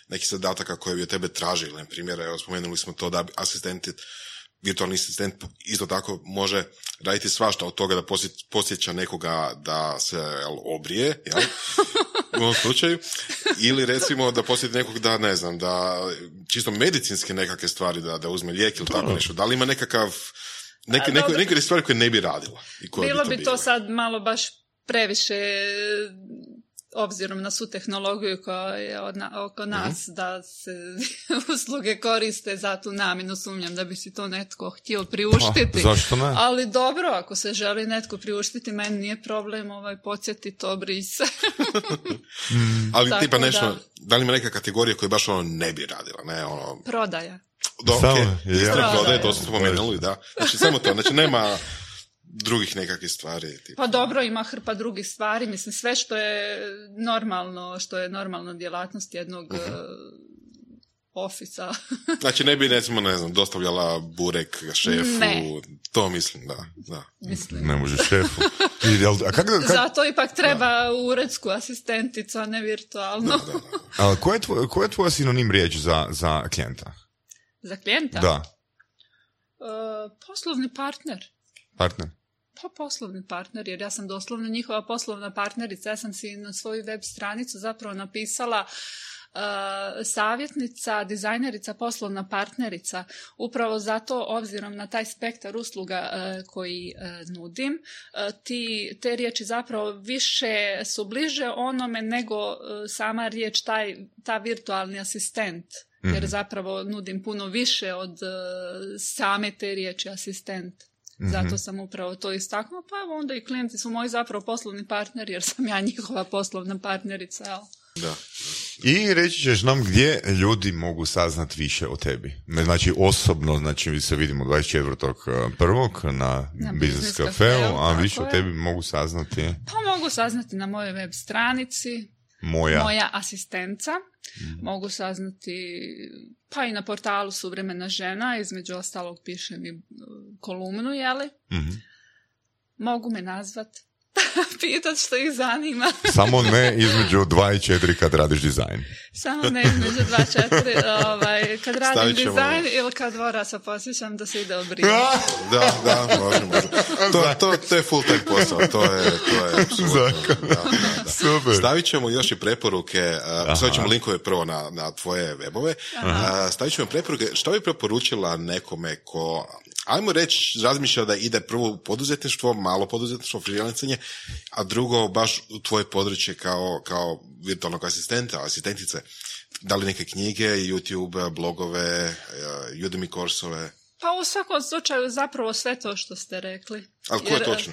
S3: nekih zadataka koje bi od tebe tražili, na primjer, evo spomenuli smo to da bi asistenti, virtualni asistent isto tako može raditi svašta od toga da posjeća nekoga da se jel, obrije, jel? <laughs> u ovom slučaju, ili recimo da posjeti nekog da, ne znam, da čisto medicinske nekakve stvari, da, da uzme lijek ili tako nešto. Da li ima nekakav, neke, neke, neke stvari koje ne bi radila? I koje
S4: Bilo
S3: bi
S4: bi
S3: to
S4: to
S3: bile?
S4: sad malo baš previše obzirom na svu tehnologiju koja je od na- oko nas da se <laughs> usluge koriste za tu namjenu sumnjam da bi si to netko htio priuštiti.
S2: Pa, zašto ne?
S4: Ali dobro, ako se želi netko priuštiti, meni nije problem ovaj podsjetiti, obri se. <laughs>
S3: Ali
S4: Tako
S3: tipa nešto,
S4: da.
S3: da. li ima neka kategorija koju baš ono ne bi radila, ne ono...
S4: Prodaja.
S3: Do,
S2: Samo,
S3: okay.
S2: ja.
S3: Istra prodaje,
S4: Prodaje.
S3: to smo spomenuli, da. Znači samo to, znači nema drugih nekakvih stvari. Tipa.
S4: Pa dobro, ima hrpa drugih stvari, mislim sve što je normalno, što je normalna djelatnost jednog
S3: Mhm.
S4: uh ofisa. <laughs>
S3: Znači ne bi recimo, ne znam, dostavljala burek šefu,
S4: Ne.
S3: to mislim, da. da.
S4: mislim.
S2: Ne može šefu. I, jel- a kak, da- kak,
S4: Zato ipak treba uredsku asistenticu, a ne virtualno. <laughs>
S2: a ko je, tvoj, ko je tvoja sinonim riječ za, za klijenta?
S4: Za klijenta?
S2: Da,
S4: Uh, poslovni partner.
S2: partner.
S4: Pa poslovni partner, jer ja sam doslovno njihova poslovna partnerica. Ja sam si na svoju web stranicu zapravo napisala uh, savjetnica, dizajnerica, poslovna partnerica. Upravo zato, obzirom na taj spektar usluga uh, koji uh, nudim, ti, te riječi zapravo više su bliže onome nego sama riječ taj, ta virtualni asistent. Jer zapravo nudim puno više od same te riječi asistent. Zato sam upravo to istaknula, pa evo onda i klijenti su moji zapravo poslovni partneri, jer sam ja njihova poslovna partnerica. Jel?
S3: da.
S2: I reći ćeš nam gdje ljudi mogu saznat više o tebi. Znači osobno, znači mi se vidimo 24.1. na,
S4: Na
S2: Business Cafeu,
S4: Cafeu,
S2: a više o
S4: je.
S2: tebi mogu saznati
S4: Pa mogu saznati na mojoj web stranici,
S2: moja.
S4: moja asistenca. Mogu saznati pa i na portalu Suvremena žena, između ostalog pišem i uh, kolumnu, jeli?
S2: Mhm.
S4: Mogu me nazvat, <laughs> pitat što ih zanima. <laughs>
S2: Samo ne između 2 i 4 kad radiš dizajn.
S4: Samo ne između dva četiri, ovaj, kad radim
S3: Stavit ćemo-
S4: dizajn ili kad dvora se posjećam da se ide obrijeti.
S3: Da, da, može, može. To, to, to je full time posao, to je, to je apsolutno,
S2: Zakon.
S3: da, da, da.
S2: Super.
S3: Stavit ćemo još i preporuke, uh, stavit ćemo linkove prvo na, na tvoje webove, uh, stavit ćemo preporuke, što bi preporučila nekome ko ajmo reći, razmišlja da ide prvo u poduzetništvo, malo poduzetništvo, freelancanje, a drugo baš u tvoje područje kao, kao virtualnog asistenta, asistentice. Da li neke knjige, YouTube, blogove, eh, Udemy kursove?
S4: Pa u svakom slučaju zapravo sve to što ste rekli.
S3: Ali ko je točno?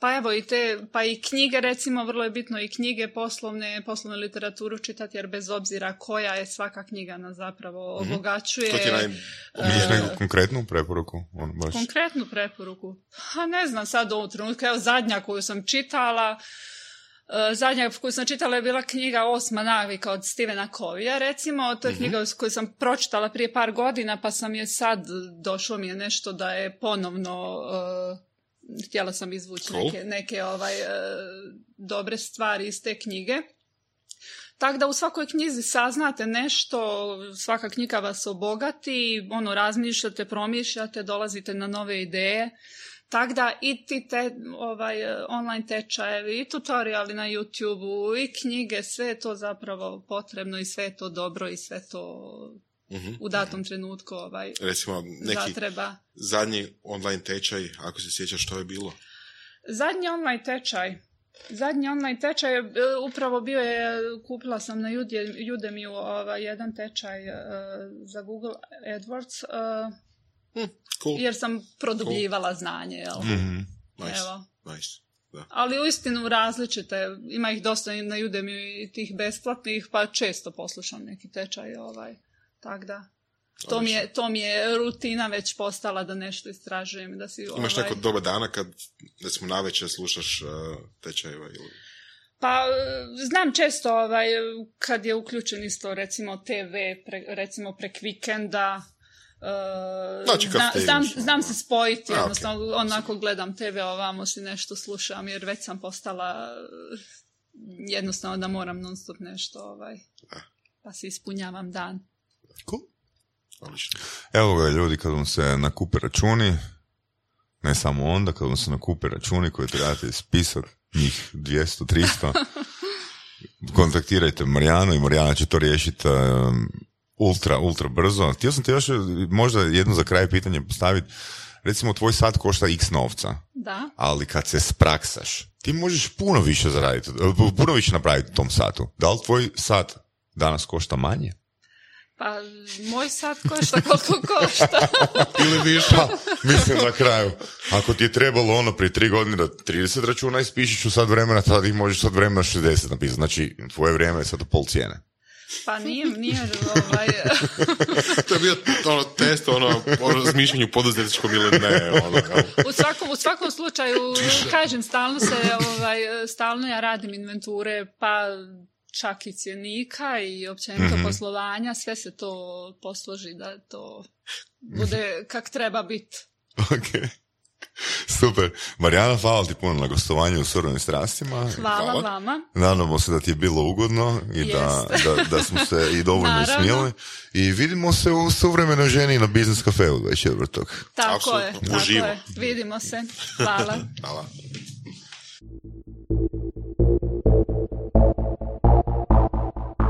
S4: Pa evo i te, pa i knjige recimo, vrlo je bitno i knjige poslovne, poslovnu literaturu čitati jer bez obzira koja je svaka knjiga nas zapravo mm obogaćuje. To
S3: ti naj...
S2: uh, konkretnu preporuku?
S4: On baš... Konkretnu preporuku? Ha ne znam sad u ovom trenutku, evo zadnja koju sam čitala, Uh, zadnja koju sam čitala je bila knjiga Osma navika od Stevena Kovija, recimo. To je mm knjiga koju sam pročitala prije par godina, pa sam je sad, došlo mi je nešto da je ponovno uh, htjela sam izvući neke, neke ovaj, e, dobre stvari iz te knjige. Tako da u svakoj knjizi saznate nešto, svaka knjiga vas obogati, ono razmišljate, promišljate, dolazite na nove ideje. Tako da i ti te ovaj, e, online tečajevi, i tutoriali na youtube i knjige, sve je to zapravo potrebno i sve je to dobro i sve to Mhm. u datom trenutku ovaj,
S3: Recimo, neki zatreba. Zadnji online tečaj, ako se sjećaš što je bilo?
S4: Zadnji online tečaj. Zadnji online tečaj e, upravo bio je, kupila sam na Udemy ovaj, jedan tečaj uh, za Google AdWords, uh, hm, cool. jer sam produbljivala cool. znanje. Jel?
S3: Mm-hmm. Nice. Evo. Nice. Da.
S4: Ali uistinu različite, ima ih dosta na Udemy i tih besplatnih, pa često poslušam neki tečaj ovaj. Tako da, to mi, je, to mi je rutina već postala da nešto istražujem. Da si,
S3: Imaš ovaj... neko doba dana kad, recimo, navečer slušaš uh, tečajeva ili...
S4: Pa, znam često ovaj, kad je uključen isto, recimo, TV, pre, recimo prek vikenda, Uh,
S3: znači, zna,
S4: znam, znam se spojiti, A, jednostavno okay. onako gledam TV ovamo si nešto slušam jer već sam postala jednostavno da moram non stop nešto ovaj, pa si ispunjavam dan.
S3: Cool.
S2: Evo ga ljudi, kad vam se nakupe računi, ne samo onda, kad vam se nakupe računi koje trebate ispisati, njih 200, 300, <laughs> kontaktirajte Marijanu i Marijana će to riješiti ultra, ultra brzo. Htio sam ti još možda jedno za kraj pitanje postaviti. Recimo, tvoj sat košta x novca.
S4: Da.
S2: Ali kad se spraksaš, ti možeš puno više zaraditi, puno više napraviti u tom satu. Da li tvoj sat danas košta manje?
S4: Pa, moj sat košta koliko košta. <laughs>
S2: Ili više. Pa, mislim na kraju. Ako ti je trebalo ono prije tri godine da 30 računa ispišiš u sad vremena, tada ih možeš sad vremena 60 napisati. Znači, tvoje vrijeme je sad pol cijene.
S4: Pa nije, nije ovaj... <laughs>
S3: to je bio ono, test ono, o razmišljanju poduzetničkom ili ne. Ono,
S4: u, svakom, u svakom slučaju, kažem, stalno se, ovaj, stalno ja radim inventure, pa čak i cjenika i općenito mm poslovanja, sve se to posloži da to bude kak treba biti.
S2: Ok. Super. Marijana, hvala ti puno na gostovanju u Surovim strastima.
S4: Hvala, hvala, vama.
S2: Nadamo se da ti je bilo ugodno i da, da, da, smo se i dovoljno smijeli. I vidimo se u suvremenoj ženi na Biznis kafeu 24.
S4: Tako Absolutno. je, tako je. Vidimo se. Hvala.
S3: hvala.